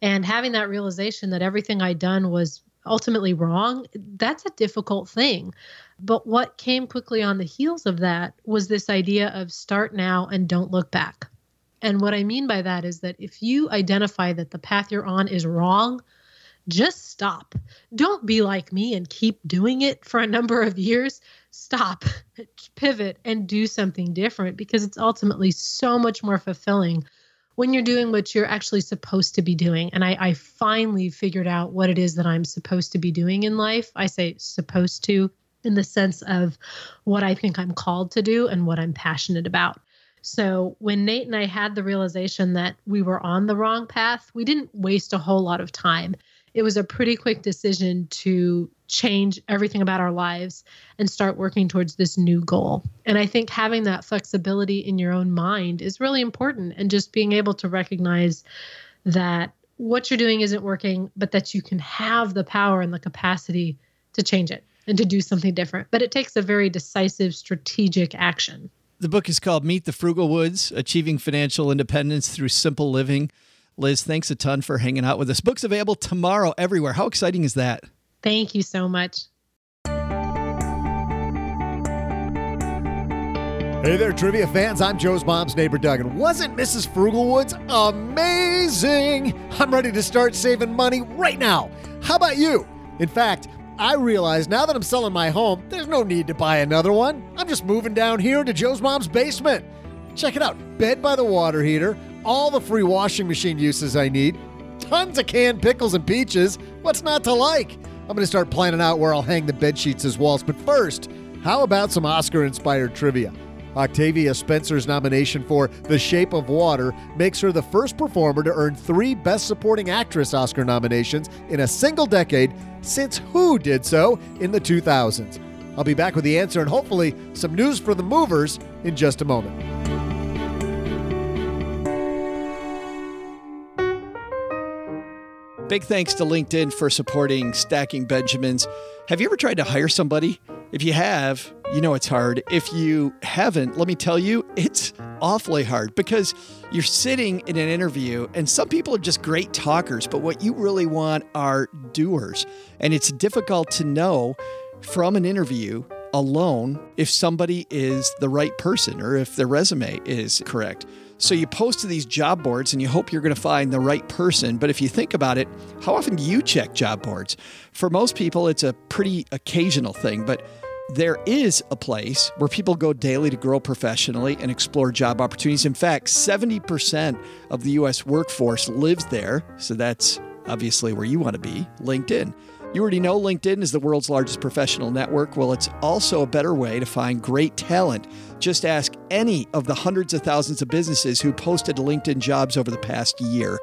And having that realization that everything I'd done was ultimately wrong, that's a difficult thing. But what came quickly on the heels of that was this idea of start now and don't look back. And what I mean by that is that if you identify that the path you're on is wrong, just stop. Don't be like me and keep doing it for a number of years. Stop, pivot, and do something different because it's ultimately so much more fulfilling when you're doing what you're actually supposed to be doing. And I, I finally figured out what it is that I'm supposed to be doing in life. I say supposed to in the sense of what I think I'm called to do and what I'm passionate about. So when Nate and I had the realization that we were on the wrong path, we didn't waste a whole lot of time it was a pretty quick decision to change everything about our lives and start working towards this new goal. And I think having that flexibility in your own mind is really important and just being able to recognize that what you're doing isn't working, but that you can have the power and the capacity to change it and to do something different. But it takes a very decisive strategic action. The book is called Meet the Frugalwoods Achieving Financial Independence Through Simple Living. Liz, thanks a ton for hanging out with us. Book's available tomorrow everywhere. How exciting is that? Thank you so much. Hey there, trivia fans. I'm Joe's mom's neighbor, Doug. And wasn't Mrs. Frugalwoods amazing? I'm ready to start saving money right now. How about you? In fact, I realize now that I'm selling my home, there's no need to buy another one. I'm just moving down here into Joe's mom's basement. Check it out bed by the water heater all the free washing machine uses I need, tons of canned pickles and peaches. What's not to like? I'm going to start planning out where I'll hang the bed sheets as walls. But first, how about some Oscar inspired trivia? Octavia Spencer's nomination for The Shape of Water makes her the first performer to earn three Best Supporting Actress Oscar nominations in a single decade since Who did so in the 2000s. I'll be back with the answer and hopefully some news for the movers in just a moment. Big thanks to LinkedIn for supporting Stacking Benjamins. Have you ever tried to hire somebody? If you have, you know it's hard. If you haven't, let me tell you, it's awfully hard because you're sitting in an interview and some people are just great talkers, but what you really want are doers. And it's difficult to know from an interview alone if somebody is the right person or if their resume is correct. So you post to these job boards and you hope you're going to find the right person. But if you think about it, how often do you check job boards? For most people, it's a pretty occasional thing, but there is a place where people go daily to grow professionally and explore job opportunities. In fact, 70% of the US workforce lives there. So that's obviously where you want to be LinkedIn. You already know LinkedIn is the world's largest professional network. Well, it's also a better way to find great talent. Just ask any of the hundreds of thousands of businesses who posted LinkedIn jobs over the past year.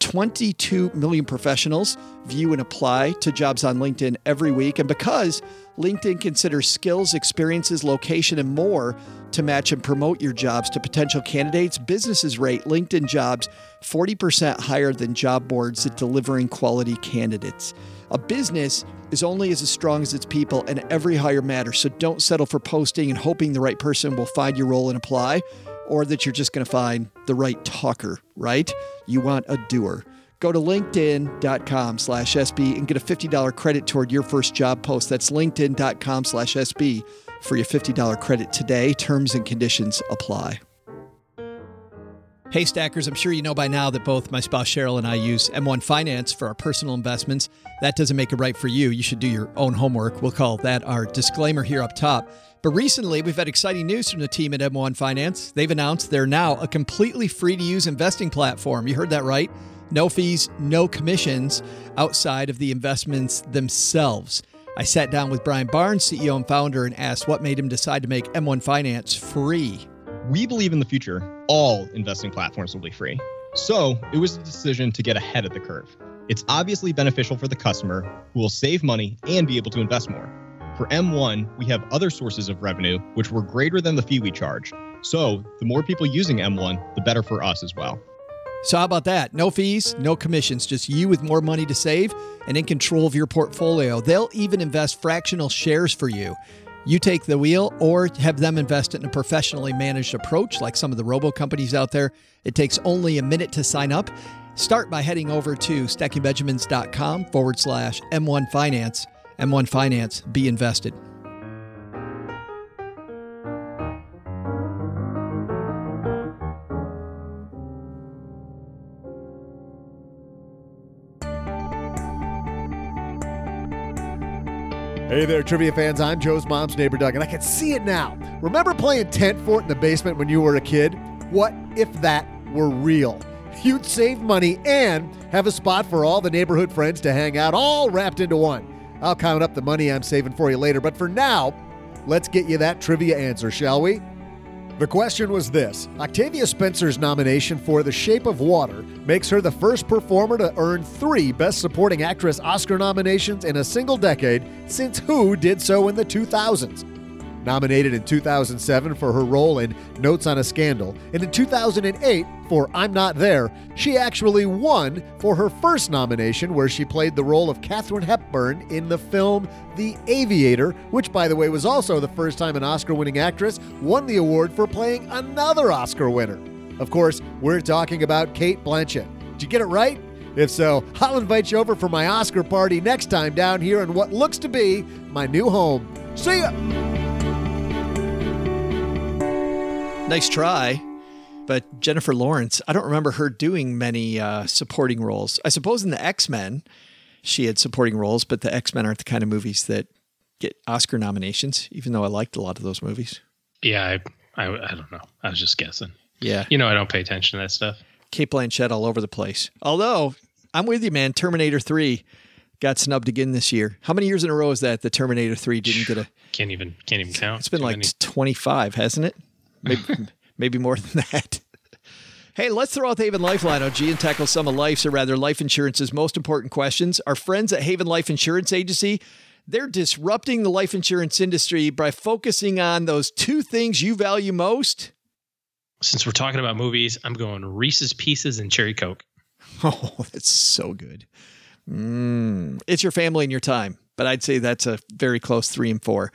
22 million professionals view and apply to jobs on LinkedIn every week. And because LinkedIn considers skills, experiences, location, and more to match and promote your jobs to potential candidates, businesses rate LinkedIn jobs 40% higher than job boards at delivering quality candidates. A business is only as strong as its people, and every hire matters. So don't settle for posting and hoping the right person will find your role and apply, or that you're just going to find the right talker, right? You want a doer. Go to linkedin.com slash SB and get a $50 credit toward your first job post. That's linkedin.com slash SB for your $50 credit today. Terms and conditions apply. Hey, Stackers, I'm sure you know by now that both my spouse Cheryl and I use M1 Finance for our personal investments. That doesn't make it right for you. You should do your own homework. We'll call that our disclaimer here up top. But recently, we've had exciting news from the team at M1 Finance. They've announced they're now a completely free to use investing platform. You heard that right. No fees, no commissions outside of the investments themselves. I sat down with Brian Barnes, CEO and founder, and asked what made him decide to make M1 Finance free. We believe in the future, all investing platforms will be free. So it was a decision to get ahead of the curve. It's obviously beneficial for the customer who will save money and be able to invest more. For M1, we have other sources of revenue which were greater than the fee we charge. So the more people using M1, the better for us as well. So, how about that? No fees, no commissions, just you with more money to save and in control of your portfolio. They'll even invest fractional shares for you. You take the wheel or have them invest in a professionally managed approach like some of the robo companies out there. It takes only a minute to sign up. Start by heading over to stackingbenjamins.com forward slash M1 Finance. M1 Finance, be invested. Hey there, trivia fans. I'm Joe's mom's neighbor, Doug, and I can see it now. Remember playing Tent Fort in the basement when you were a kid? What if that were real? [LAUGHS] You'd save money and have a spot for all the neighborhood friends to hang out, all wrapped into one. I'll count up the money I'm saving for you later, but for now, let's get you that trivia answer, shall we? The question was this Octavia Spencer's nomination for The Shape of Water makes her the first performer to earn three Best Supporting Actress Oscar nominations in a single decade since Who did so in the 2000s. Nominated in 2007 for her role in Notes on a Scandal, and in 2008 for I'm Not There, she actually won for her first nomination, where she played the role of Katharine Hepburn in the film The Aviator, which, by the way, was also the first time an Oscar winning actress won the award for playing another Oscar winner. Of course, we're talking about Cate Blanchett. Did you get it right? If so, I'll invite you over for my Oscar party next time down here in what looks to be my new home. See ya! Nice try. But Jennifer Lawrence, I don't remember her doing many uh, supporting roles. I suppose in the X Men, she had supporting roles, but the X Men aren't the kind of movies that get Oscar nominations, even though I liked a lot of those movies. Yeah, I, I, I don't know. I was just guessing. Yeah. You know, I don't pay attention to that stuff. Cate Blanchett all over the place. Although, I'm with you, man. Terminator 3 got snubbed again this year. How many years in a row is that the Terminator 3 didn't get a. Can't even can't even count. It's been Too like many. 25, hasn't it? Maybe, [LAUGHS] maybe more than that. Hey, let's throw out the Haven Lifeline, OG, and tackle some of life's, or rather life insurance's most important questions. Our friends at Haven Life Insurance Agency, they're disrupting the life insurance industry by focusing on those two things you value most. Since we're talking about movies, I'm going Reese's Pieces and Cherry Coke. [LAUGHS] Oh, that's so good. Mm, it's your family and your time, but I'd say that's a very close three and four.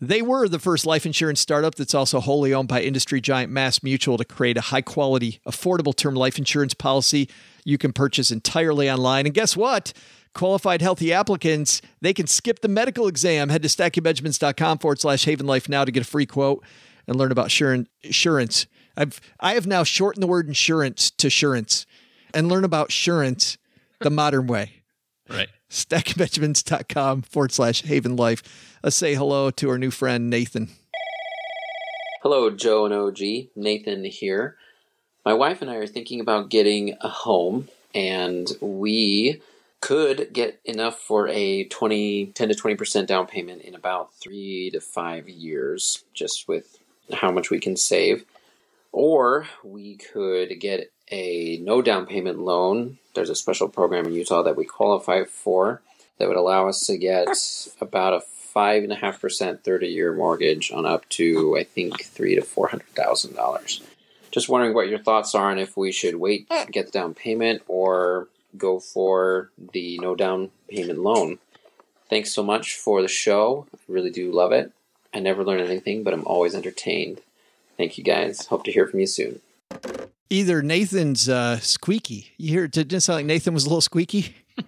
They were the first life insurance startup that's also wholly owned by industry giant Mass Mutual to create a high quality, affordable term life insurance policy you can purchase entirely online. And guess what? Qualified healthy applicants, they can skip the medical exam. Head to stackingbenjamins.com forward slash haven life now to get a free quote and learn about insur- insurance. I've I have now shortened the word insurance to assurance and learn about insurance the modern way Right. stackbenjamins.com forward slash haven life. Let's say hello to our new friend, Nathan. Hello, Joe and OG. Nathan here. My wife and I are thinking about getting a home, and we could get enough for a 20, 10 to 20% down payment in about three to five years, just with how much we can save. Or we could get a no down payment loan. There's a special program in Utah that we qualify for that would allow us to get [LAUGHS] about a five and a half percent 30 year mortgage on up to I think three to four hundred thousand dollars. Just wondering what your thoughts are on if we should wait to get the down payment or go for the no down payment loan. Thanks so much for the show. I really do love it. I never learn anything, but I'm always entertained. Thank you guys. Hope to hear from you soon. Either Nathan's uh, squeaky. You hear it didn't sound like Nathan was a little squeaky. [LAUGHS]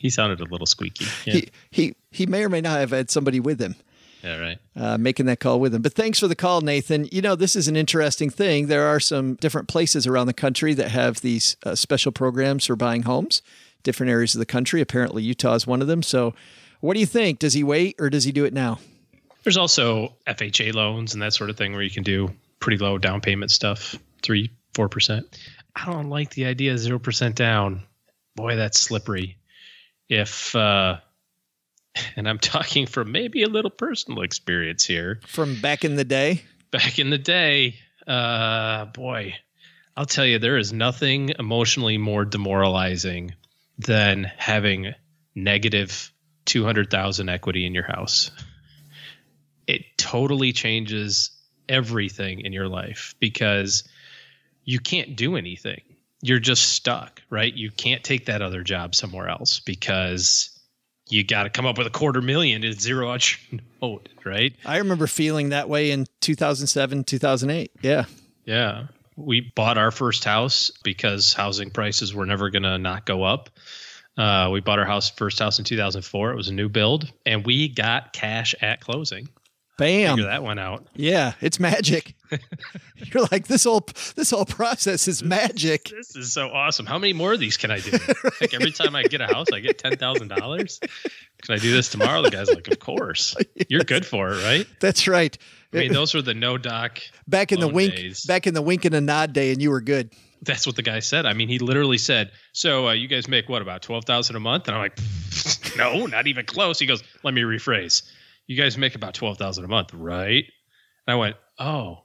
He sounded a little squeaky. Yeah. He he he may or may not have had somebody with him. yeah, right. uh, making that call with him. But thanks for the call, Nathan. You know, this is an interesting thing. There are some different places around the country that have these uh, special programs for buying homes, different areas of the country. Apparently, Utah is one of them. So, what do you think? Does he wait or does he do it now? There's also FHA loans and that sort of thing where you can do pretty low down payment stuff, three, four percent. I don't like the idea of zero percent down. Boy, that's slippery. If uh [LAUGHS] and I'm talking from maybe a little personal experience here. From back in the day? Back in the day, uh boy, I'll tell you, there is nothing emotionally more demoralizing than having negative 200,000 equity in your house. It totally changes everything in your life because you can't do anything. You're just stuck, right? You can't take that other job somewhere else because you got to come up with a quarter million to zero out your [LAUGHS] note, right? I remember feeling that way in 2007, 2008. Yeah. Yeah. We bought our first house because housing prices were never going to not go up. Uh, we bought our house first house in 2004. It was a new build, and we got cash at closing. Bam. Figure that one out. Yeah, it's magic. [LAUGHS] You're like this whole this whole process is magic. This is so awesome. How many more of these can I do? [LAUGHS] Like every time I get a house, I get ten thousand dollars. Can I do this tomorrow? The guy's like, "Of course, [LAUGHS] you're good for it, right?" That's right. I mean, those were the no doc. back in the wink days. back in the wink and a nod day and you were good. That's what the guy said. I mean, he literally said, "So uh, you guys make what about twelve thousand a month?" And I'm like, "No, not even close." He goes, "Let me rephrase. You guys make about twelve thousand a month, right?" And I went, "Oh,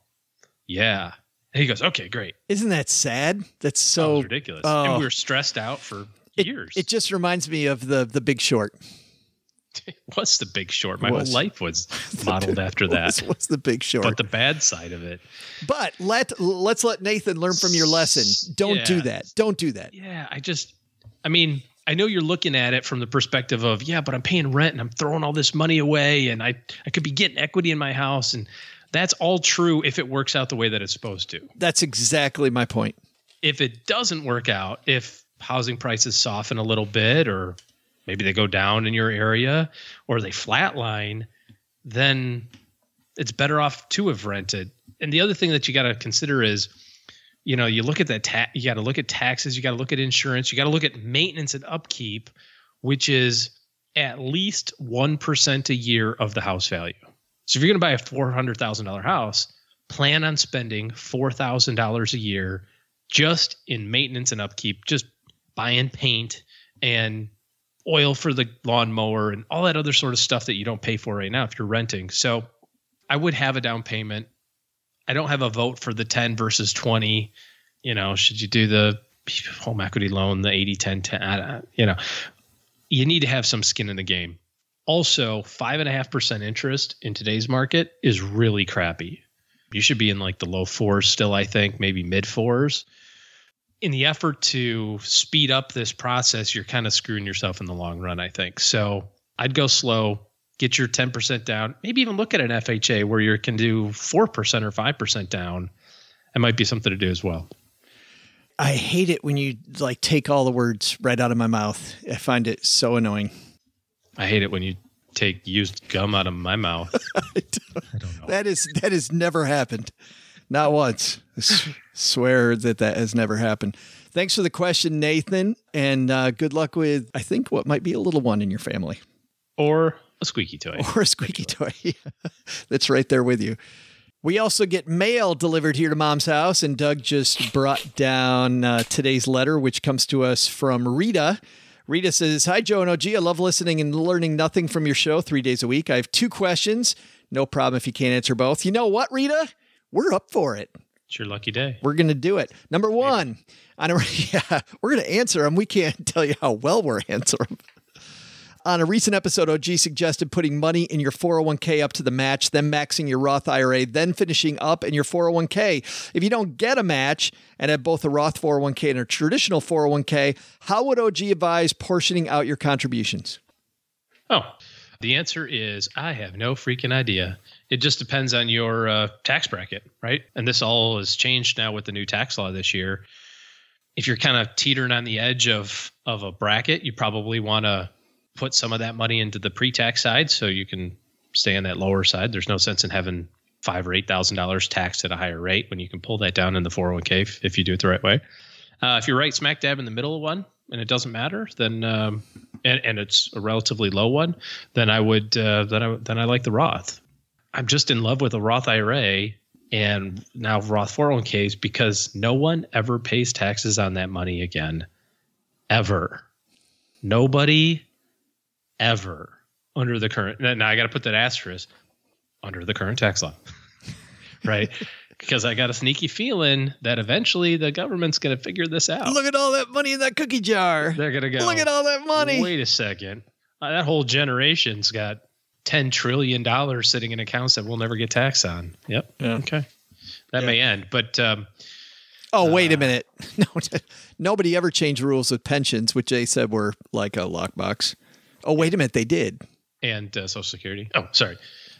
yeah." And he goes, "Okay, great." Isn't that sad? That's so was ridiculous. oh. and we oh. were stressed out for it, years. It just reminds me of the the Big Short. [LAUGHS] What's the Big Short? My whole life was [LAUGHS] modeled after that. What's, what's the Big Short? But the bad side of it, But let let's let Nathan learn from your lesson. Don't do that. Don't do that. yeah, I just, I mean, I know you're looking at it from the perspective of, yeah, but I'm paying rent and I'm throwing all this money away and I, I could be getting equity in my house. And that's all true if it works out the way that it's supposed to. That's exactly my point. If it doesn't work out, if housing prices soften a little bit or maybe they go down in your area or they flatline, then it's better off to have rented. And the other thing that you got to consider is, you know, you look at that ta- you got to look at taxes, you got to look at insurance, you got to look at maintenance and upkeep, which is at least 1% a year of the house value. So if you're going to buy a $400,000 house, plan on spending $4,000 a year just in maintenance and upkeep, just buying paint and oil for the lawnmower and all that other sort of stuff that you don't pay for right now if you're renting. So I would have a down payment. I don't have a vote for the 10 versus 20. You know, should you do the home equity loan, the 80 10 10? I You know, you need to have some skin in the game. Also, five and a half percent interest in today's market is really crappy. You should be in like the low fours still, I think, maybe mid fours. In the effort to speed up this process, you're kind of screwing yourself in the long run, I think. So I'd go slow, get your 10% down, maybe even look at an FHA where you can do 4% or 5% down. That might be something to do as well. I hate it when you like take all the words right out of my mouth. I find it so annoying. I hate it when you take used gum out of my mouth. [LAUGHS] I, don't, I, don't, know. That is that has never happened. Not once. I s- swear that that has never happened. Thanks for the question, Nathan, and uh, good luck with I think what might be a little one in your family or a squeaky toy. or a squeaky toy [LAUGHS] that's right there with you. We also get mail delivered here to mom's house, and Doug just brought down uh, today's letter, which comes to us from Rita. Rita says, Hi, Joe and OG. I love listening and learning nothing from your show three days a week. I have two questions. No problem if you can't answer both. You know what, Rita? We're up for it. It's your lucky day. We're going to do it. Number one, on a, [LAUGHS] yeah, we're going to answer them. We can't tell you how well we're answering them. On a recent episode, OG suggested putting money in your 401k up to the match, then maxing your Roth IRA, then finishing up in your 401k. If you don't get a match and have both a Roth 401k and a traditional 401k, how would OG advise portioning out your contributions? Oh, the answer is I have no freaking idea. It just depends on your uh, tax bracket, right? And this all has changed now with the new tax law this year. If you're kind of teetering on the edge of of a bracket, you probably want to put some of that money into the pre-tax side so you can stay on that lower side. There's no sense in having five or eight thousand dollars taxed at a higher rate when you can pull that down in the 401k if, if you do it the right way. Uh, if you're right smack dab in the middle of one and it doesn't matter, then um, and, and it's a relatively low one, then I would uh, then I then I like the Roth. I'm just in love with a Roth IRA and now Roth 401ks because no one ever pays taxes on that money again, ever. Nobody ever under the current. Now I got to put that asterisk under the current tax law, [LAUGHS] right? because I got a sneaky feeling that eventually the government's going to figure this out. Look at all that money in that cookie jar. They're going to go. Look at all that money. Wait a second. Uh, that whole generation's got ten trillion dollars sitting in accounts that we'll never get taxed on. Yep. Yeah. Okay. That Yeah. may end, but um, Oh, wait a minute. [LAUGHS] No, nobody ever changed rules with pensions, which they said were like a lockbox. Oh, wait a minute. They did. and uh, Social Security. Oh, sorry.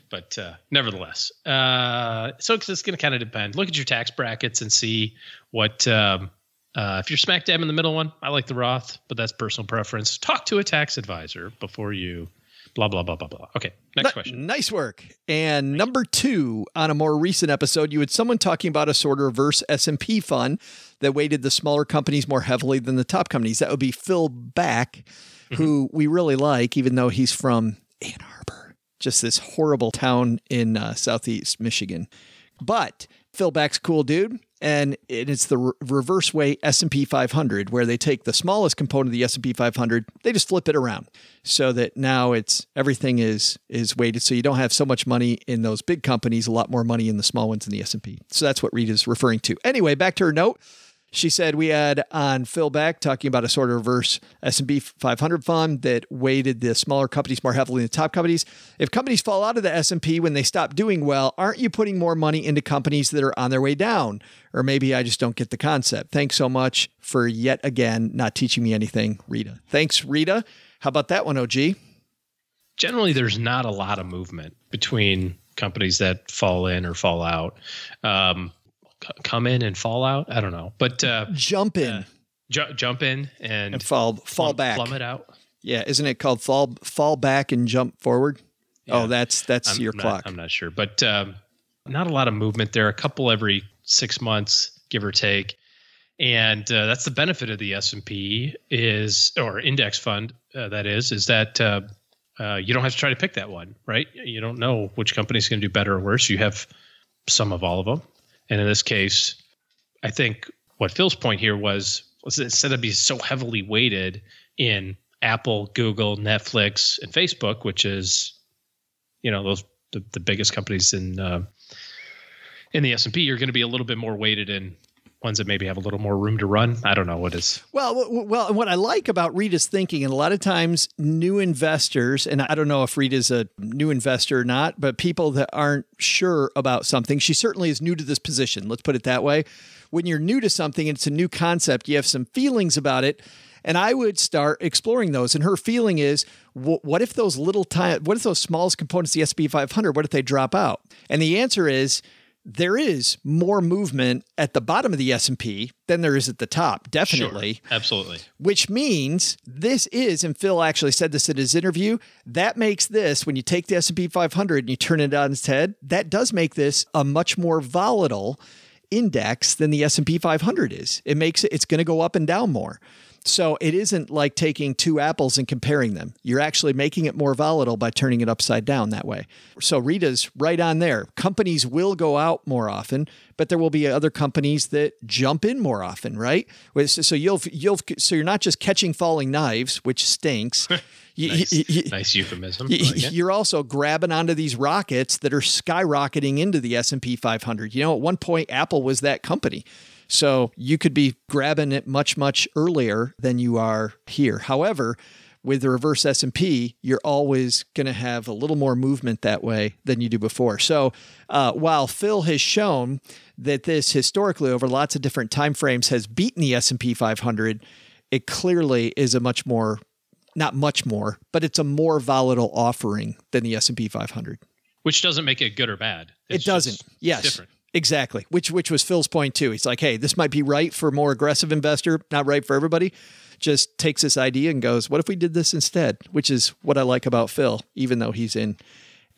But uh, nevertheless, uh, so it's going to kind of depend. Look at your tax brackets and see what. Um, uh, if you're smack dab in the middle one, I like the Roth, but that's personal preference. Talk to a tax advisor before you. Blah blah blah blah blah. Okay, next Ni- question. Nice work. And number two, on a more recent episode, you had someone talking about a sort of reverse S and P fund that weighted the smaller companies more heavily than the top companies. That would be Phil Bak, who we really like, even though he's from Ann Arbor, just this horrible town in uh, southeast Michigan. But Phil Bak's cool dude, and it's the re- reverse way S&P 500 where they take the smallest component of the S&P 500, they just flip it around so that now it's everything is is weighted so you don't have so much money in those big companies, a lot more money in the small ones in the S&P. So that's what Rita's referring to. Anyway, back to her note. She said we had on Phil Bak talking about a sort of reverse S&P 500 fund that weighted the smaller companies more heavily than the top companies. If companies fall out of the S&P when they stop doing well, aren't you putting more money into companies that are on their way down? Or maybe I just don't get the concept. Thanks so much for yet again not teaching me anything, Rita. Thanks, Rita. How about that one, OG? Generally, there's not a lot of movement between companies that fall in or fall out. Um, come in and fall out. I don't know, but uh, Jump in ju- jump in and, and fall fall plum- back. plummet out. Yeah, isn't it called fall fall back and jump forward? Yeah. Oh, that's that's I'm your not- clock. I'm not sure, but um, not a lot of movement there. A couple every six months, give or take, and uh, that's the benefit of the S and P is or index fund uh, that is is that uh, uh, you don't have to try to pick that one, right? You don't know which company is going to do better or worse. You have some of all of them, and in this case, I think what Phil's point here was was instead of being so heavily weighted in Apple, Google, Netflix, and Facebook, which is you know those the, the biggest companies in uh, in the S and P, you're going to be a little bit more weighted in ones that maybe have a little more room to run. I don't know what is. Well, well, what I like about Rita's thinking, and a lot of times new investors, and I don't know if Rita's a new investor or not, but people that aren't sure about something, she certainly is new to this position. Let's put it that way. When you're new to something and it's a new concept, you have some feelings about it. And I would start exploring those. And her feeling is, what if those little time, what if those smallest components, the SP 500, what if they drop out? And the answer is, there is more movement at the bottom of the S&P than there is at the top, definitely Sure. Absolutely. which means this is and Phil actually said this in his interview that makes this when you take the S&P 500 and you turn it on its head that does make this a much more volatile index than the S&P 500 is it makes it it's going to go up and down more So it isn't like taking two apples and comparing them. You're actually making it more volatile by turning it upside down that way. So Rita's right on there. Companies will go out more often, but there will be other companies that jump in more often, right? So you'll you'll so you're not just catching falling knives, which stinks. [LAUGHS] nice, you, you, nice euphemism. You're also grabbing onto these rockets that are skyrocketing into the S&P 500. You know, at one point Apple was that company. So you could be grabbing it much much earlier than you are here. However, with the reverse S&P, you're always going to have a little more movement that way than you do before. So, uh, while Phil has shown that this historically over lots of different time frames has beaten the S&P 500, it clearly is a much more not much more, but it's a more volatile offering than the S&P 500. Which doesn't make it good or bad. It's it doesn't. Yes. Different. Exactly, which which was Phil's point too. He's like, "Hey, this might be right for a more aggressive investor, not right for everybody." Just takes this idea and goes, "What if we did this instead?" Which is what I like about Phil, even though he's in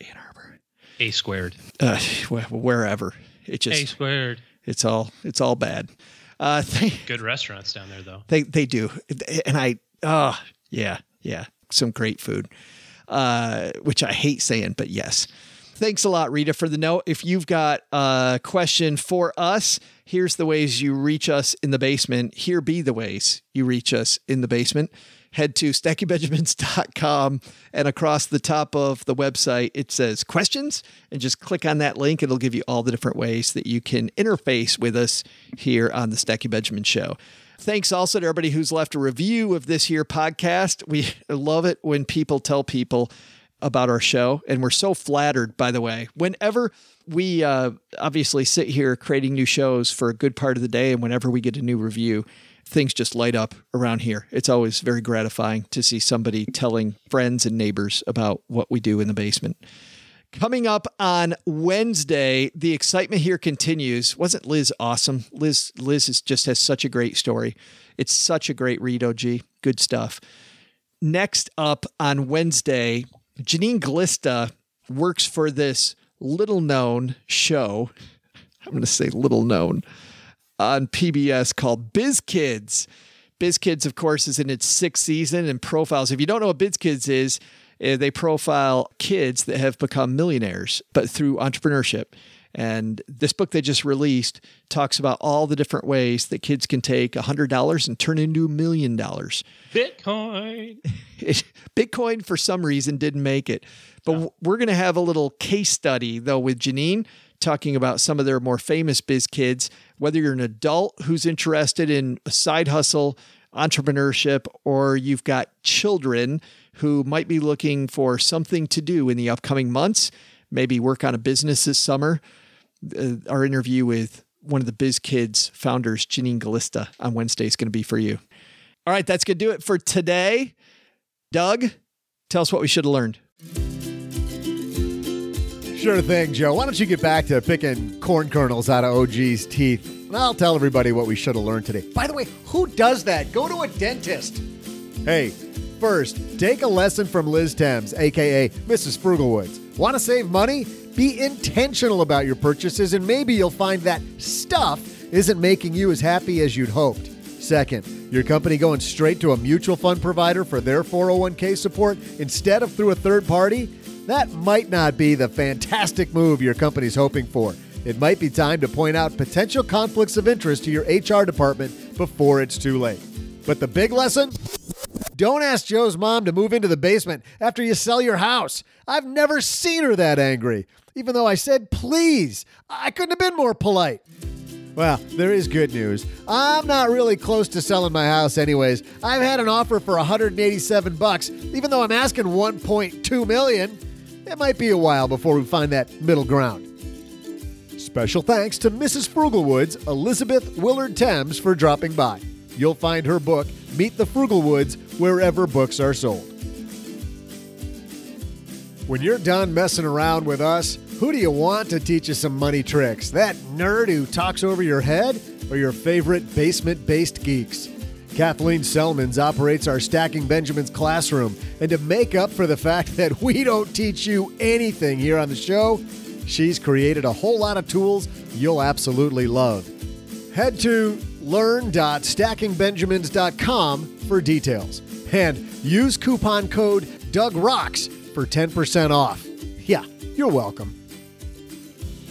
Ann Arbor, A squared, uh, wherever. It just A squared. It's all it's all bad. Uh, they, Good restaurants down there, though. They they do, and I oh yeah yeah some great food, uh, which I hate saying, but yes. Thanks a lot, Rita, for the note. If you've got a question for us, here's the ways you reach us in the basement. Here be the ways you reach us in the basement. Head to stackingbenjamins.com and across the top of the website, it says questions. And just click on that link. It'll give you all the different ways that you can interface with us here on the Stacking Benjamin Show. Thanks also to everybody who's left a review of this here podcast. We [LAUGHS] love it when people tell people about our show. And we're so flattered, by the way. Whenever we uh, obviously sit here creating new shows for a good part of the day, and whenever we get a new review, things just light up around here. It's always very gratifying to see somebody telling friends and neighbors about what we do in the basement. Coming up on Wednesday, the excitement here continues. Wasn't Liz awesome? Liz Liz is, just has such a great story. It's such a great read, OG. Good stuff. Next up on Wednesday, Janine Glista works for this little known show. [LAUGHS] I'm going to say little known on PBS called Biz Kids. Biz Kids, of course, is in its sixth season and profiles. If you don't know what Biz Kids is, eh, they profile kids that have become millionaires, but through entrepreneurship. And this book they just released talks about all the different ways that kids can take $100 and turn into a million dollars. Bitcoin. [LAUGHS] Bitcoin, for some reason, didn't make it. But we're going to have a little case study, though, with Janine talking about some of their more famous biz kids. Whether you're an adult who's interested in a side hustle, entrepreneurship, or you've got children who might be looking for something to do in the upcoming months, maybe work on a business this summer uh, our interview with one of the Biz Kids founders, Janine Galista, on Wednesday is going to be for you. All right, that's going to do it for today. Doug, tell us what we should have learned. Sure thing, Joe. Why don't you get back to picking corn kernels out of OG's teeth? And I'll tell everybody what we should have learned today. By the way, who does that? Go to a dentist. Hey, first, take a lesson from Liz Thames, aka Mrs. Frugalwoods. Want to save money? Be intentional about your purchases, and maybe you'll find that stuff isn't making you as happy as you'd hoped. Second, your company going straight to a mutual fund provider for their 401k support instead of through a third party? That might not be the fantastic move your company's hoping for. It might be time to point out potential conflicts of interest to your HR department before it's too late. But the big lesson? Don't ask Joe's mom to move into the basement after you sell your house. I've never seen her that angry even though I said please. I couldn't have been more polite. Well, there is good news. I'm not really close to selling my house anyways. I've had an offer for 187 bucks, even though I'm asking 1.2 million. It might be a while before we find that middle ground. Special thanks to Mrs. Frugalwoods, Elizabeth Willard Thames, for dropping by. You'll find her book, Meet the Frugalwoods, wherever books are sold. When you're done messing around with us, who do you want to teach you some money tricks? That nerd who talks over your head or your favorite basement based geeks? Kathleen Selmans operates our Stacking Benjamins classroom, and to make up for the fact that we don't teach you anything here on the show, she's created a whole lot of tools you'll absolutely love. Head to learn.stackingbenjamins.com for details. And use coupon code DougRocks for 10% off. Yeah, you're welcome.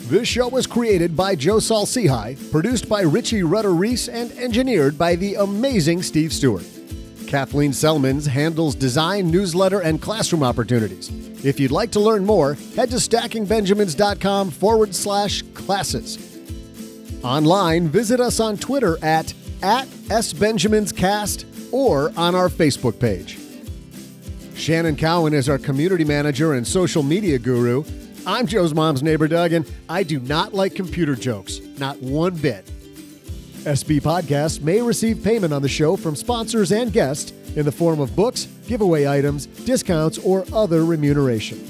This show was created by Joe Saul-Sehy, produced by Richie Rudder Reese, and engineered by the amazing Steve Stewart. Kathleen Selmans handles design, newsletter, and classroom opportunities. If you'd like to learn more, head to stackingbenjamins.com forward slash classes. Online, visit us on Twitter at, at SBenjaminsCast or on our Facebook page. Shannon Cowan is our community manager and social media guru. I'm Joe's mom's neighbor, Doug, and I do not like computer jokes, not one bit. SB Podcasts may receive payment on the show from sponsors and guests in the form of books, giveaway items, discounts, or other remuneration.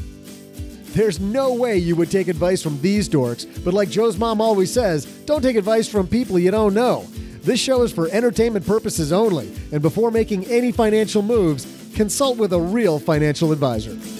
There's no way you would take advice from these dorks, but like Joe's mom always says, don't take advice from people you don't know. This show is for entertainment purposes only, and before making any financial moves, consult with a real financial advisor.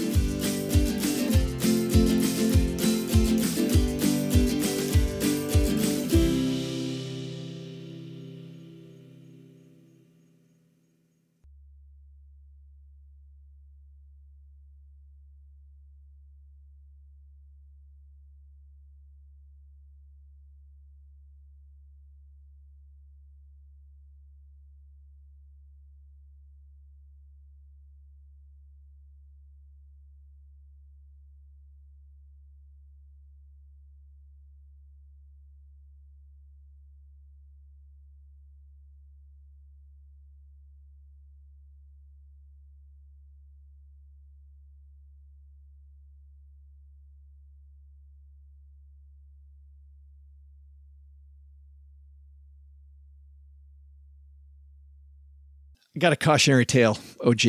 Got a cautionary tale, OG.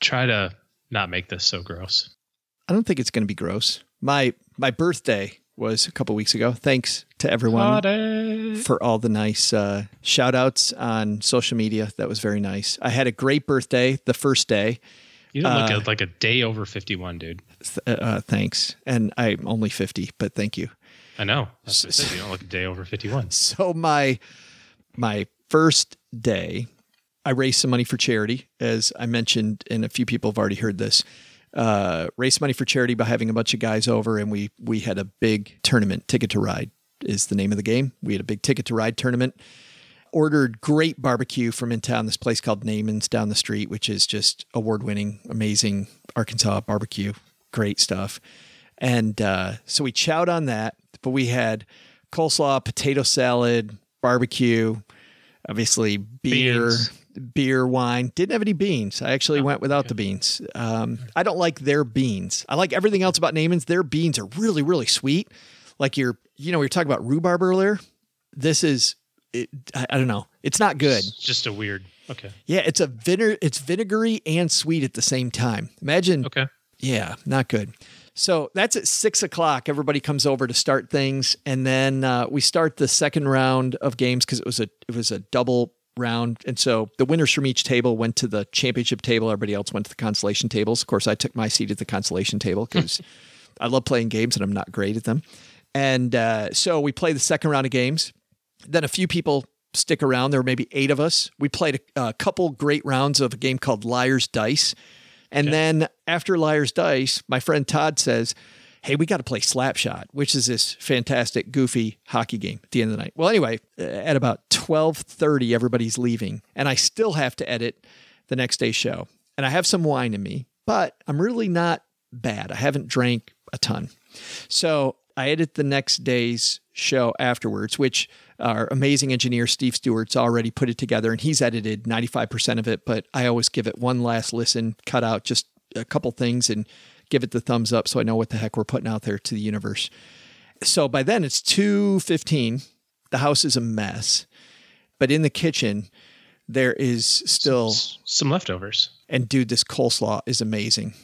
Try to not make this so gross. I don't think it's going to be gross. My my birthday was a couple weeks ago. Thanks to everyone Party. for all the nice uh, shout outs on social media. That was very nice. I had a great birthday the first day. You don't look Uh, at like a day over 51, dude. Th- uh, thanks. And I'm only 50, but thank you. I know. [LAUGHS] What You don't look a day over 51. So my my first day, I raised some money for charity, as I mentioned, and a few people have already heard this. Uh, raised money for charity by having a bunch of guys over, and we we had a big tournament. Ticket to Ride is the name of the game. We had a big Ticket to Ride tournament. Ordered great barbecue from in town. This place called Naaman's down the street, which is just award winning, amazing Arkansas barbecue. Great stuff. And uh, so we chowed on that, but we had coleslaw, potato salad, barbecue, obviously beer, Beans. Beer, wine. Didn't have any beans. I actually went without the beans. Um, I don't like their beans. I like everything else about Naaman's. Their beans are really, really sweet. Like you're, you know, we were talking about rhubarb earlier. This is, it, I, I don't know. It's not good. It's just a weird. Okay. Yeah, it's a vinegar. It's vinegary and sweet at the same time. Imagine Okay. yeah, not good. So that's at six o'clock. Everybody comes over to start things, and then uh, we start the second round of games because it was a it was a double round, and so the winners from each table went to the championship table. Everybody else went to the consolation tables. Of course, I took my seat at the consolation table because I love playing games and I'm not great at them. And uh, so we play the second round of games. Then a few people stick around. There were maybe eight of us. We played a, a couple great rounds of a game called Liar's Dice. And then after Liar's Dice, my friend Todd says, Hey, we got to play Slapshot, which is this fantastic, goofy hockey game at the end of the night. Well, anyway, uh, at about 1230, everybody's leaving. And I still have to edit the next day's show. And I have some wine in me, but I'm really not bad. I haven't drank a ton. So I edit the next day's show afterwards, which our amazing engineer Steve Stewart's already put it together and he's edited 95% of it, but I always give it one last listen, cut out just a couple things and give it the thumbs up so I know what the heck we're putting out there to the universe. So by then it's 2:15. The house is a mess. But in the kitchen there is still some leftovers. and dude, this coleslaw is amazing.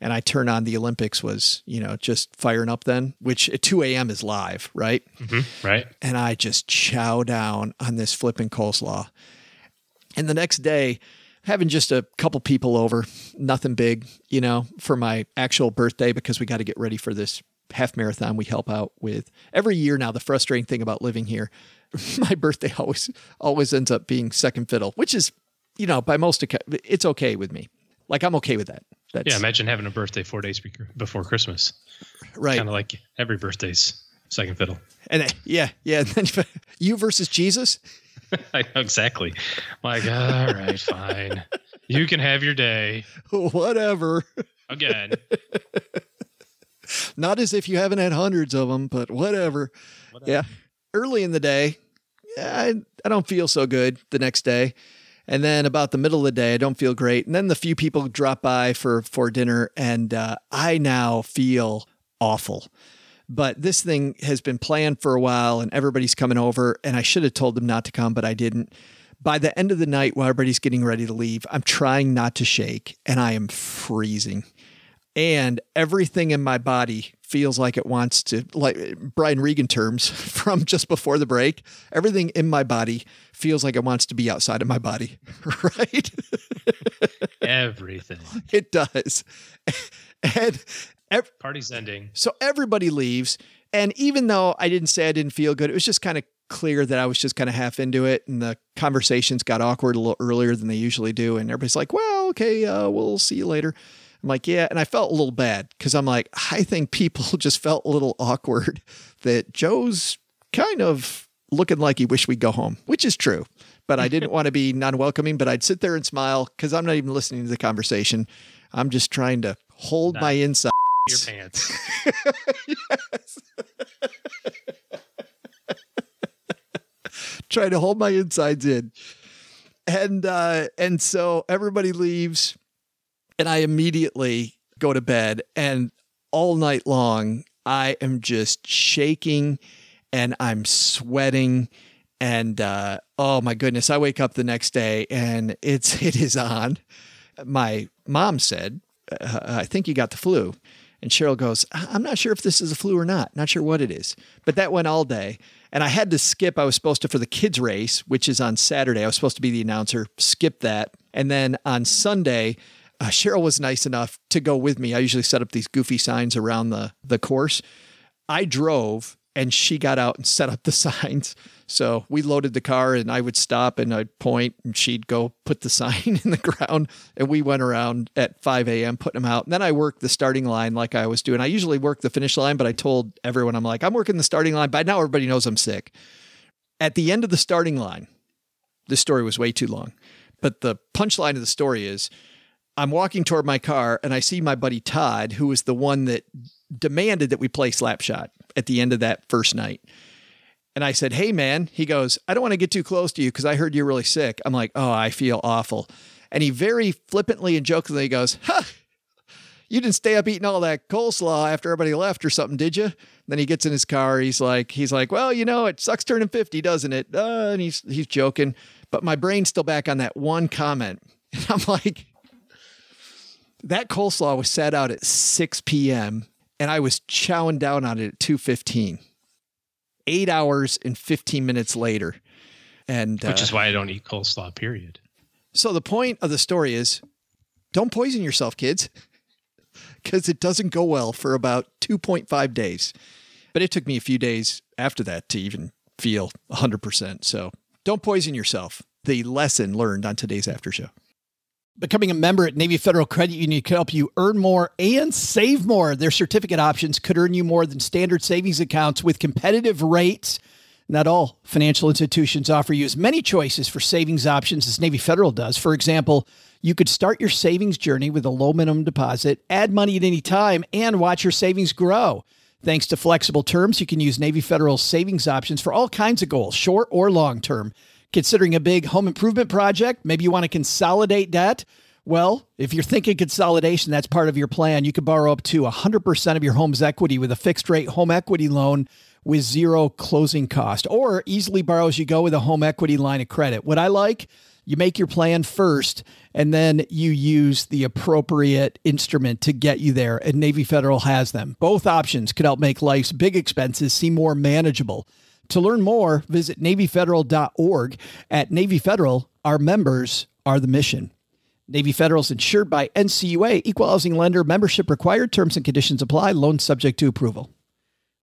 And I turn on the Olympics was, you know, just firing up then, which at 2 a.m. is live, right? Mm-hmm. Right. And I just chow down on this flipping coleslaw. And the next day, having just a couple people over, nothing big, you know, for my actual birthday because we got to get ready for this half marathon we help out with. Every year now, the frustrating thing about living here, [LAUGHS] my birthday always always ends up being second fiddle, which is you know, by most it's okay with me. Like I'm okay with that. That's Yeah, imagine having a birthday four days before Christmas. right. Kind of like every birthday's second fiddle. And then, yeah, yeah. [LAUGHS] And then you versus Jesus. [LAUGHS] I know exactly. Like, all right, fine. You can have your day [LAUGHS] Whatever. again. [LAUGHS] Not as if you haven't had hundreds of them, but whatever. Yeah. Early in the day, I, I don't feel so good the next day. And then about the middle of the day, I don't feel great. And then the few people drop by for for dinner, and uh, I now feel awful. But this thing has been planned for a while, and everybody's coming over. And I should have told them not to come, but I didn't. By the end of the night, while everybody's getting ready to leave, I'm trying not to shake, and I am freezing and everything in my body feels like it wants to like Brian Regan terms [LAUGHS] from just before the break everything in my body feels like it wants to be outside of my body [LAUGHS] right Everything. it does [LAUGHS] and Party's ending. so everybody leaves and even though I didn't say I didn't feel good it was just kind of clear that I was just kind of half into it and the conversations got awkward a little earlier than they usually do and everybody's like well okay uh, we'll see you later I'm like, yeah. And I felt a little bad because I'm like, [LAUGHS] I think people [LAUGHS] just felt a little awkward [LAUGHS] that Joe's kind of looking like he wished we'd go home, which is true. But I didn't want to be non welcoming, but I'd sit there and smile because I'm not even listening to the conversation. I'm just trying to hold Not- my inside. Your pants. [LAUGHS] [LAUGHS] trying to hold my insides in. And uh and so everybody leaves and I immediately go to bed and all night long I am just shaking and I'm sweating and uh oh my goodness I wake up the next day and it's [LAUGHS] it is on. My mom said uh, I think you got the flu. And Cheryl goes, "I- I'm not sure if this is a flu or not. Not sure what it is. But that went all day. And I had to skip. I was supposed to, for the kids' race, which is on Saturday, I was supposed to be the announcer, skip that. And then on Sunday, uh, Cheryl was nice enough to go with me. I usually set up these goofy signs around the, the course. I drove and she got out and set up the [LAUGHS] signs. So we loaded the car and I would stop and I'd point and she'd go put the [LAUGHS] sign in the ground. And we went around at 5 a.m. putting them out. And then I worked the starting line like I was doing. I usually work the finish line, but I told everyone, I'm like, I'm working the starting line. By now, everybody knows I'm sick. At the end of the starting line, this story was way too long. But the punchline of the story is I'm walking toward my car and I see my buddy Todd, who was the one that demanded that we play Slapshot at the end of that first night. And I said, Hey, man. He goes, I don't want to get too close to you because I heard you're really sick. I'm like, Oh, I feel awful. And he very flippantly and jokingly goes, Ha, you didn't stay up eating all that coleslaw after everybody left or something, did you? then he gets in his car. He's like, he's like, well, you know, it sucks turning 50, doesn't it? Uh, and he's, he's joking, but my brain's still back on that one comment. And [LAUGHS] I'm like, that coleslaw was set out at 6 p.m. and I was chowing down on it at 2:15. 8 hours and 15 minutes later. And Which uh, is why I don't eat coleslaw, period. so the point of the story is don't poison yourself, kids, because it doesn't go well for about 2.5 days. But it took me a few days after that to even feel 100%. So don't poison yourself. The lesson learned on today's after show. Becoming a member at Navy Federal Credit Union can help you earn more and save more. Their certificate options could earn you more than standard savings accounts with competitive rates. Not all financial institutions offer you as many choices for savings options as Navy Federal does. For example, you could start your savings journey with a low minimum deposit, add money at any time, and watch your savings grow. Thanks to flexible terms, you can use Navy Federal's savings options for all kinds of goals, short or long term. Considering a big home improvement project, maybe you want to consolidate debt. Well, if you're thinking consolidation, that's part of your plan. You could borrow up to 100% of your home's equity with a fixed rate home equity loan with zero closing cost, or easily borrow as you go with a home equity line of credit. What I like, you make your plan first and then you use the appropriate instrument to get you there. And Navy Federal has them. Both options could help make life's big expenses seem more manageable. To learn more, visit NavyFederal.org. At Navy Federal, our members are the mission. Navy Federal is insured by NCUA, equal housing lender, membership required, terms and conditions apply, loan subject to approval.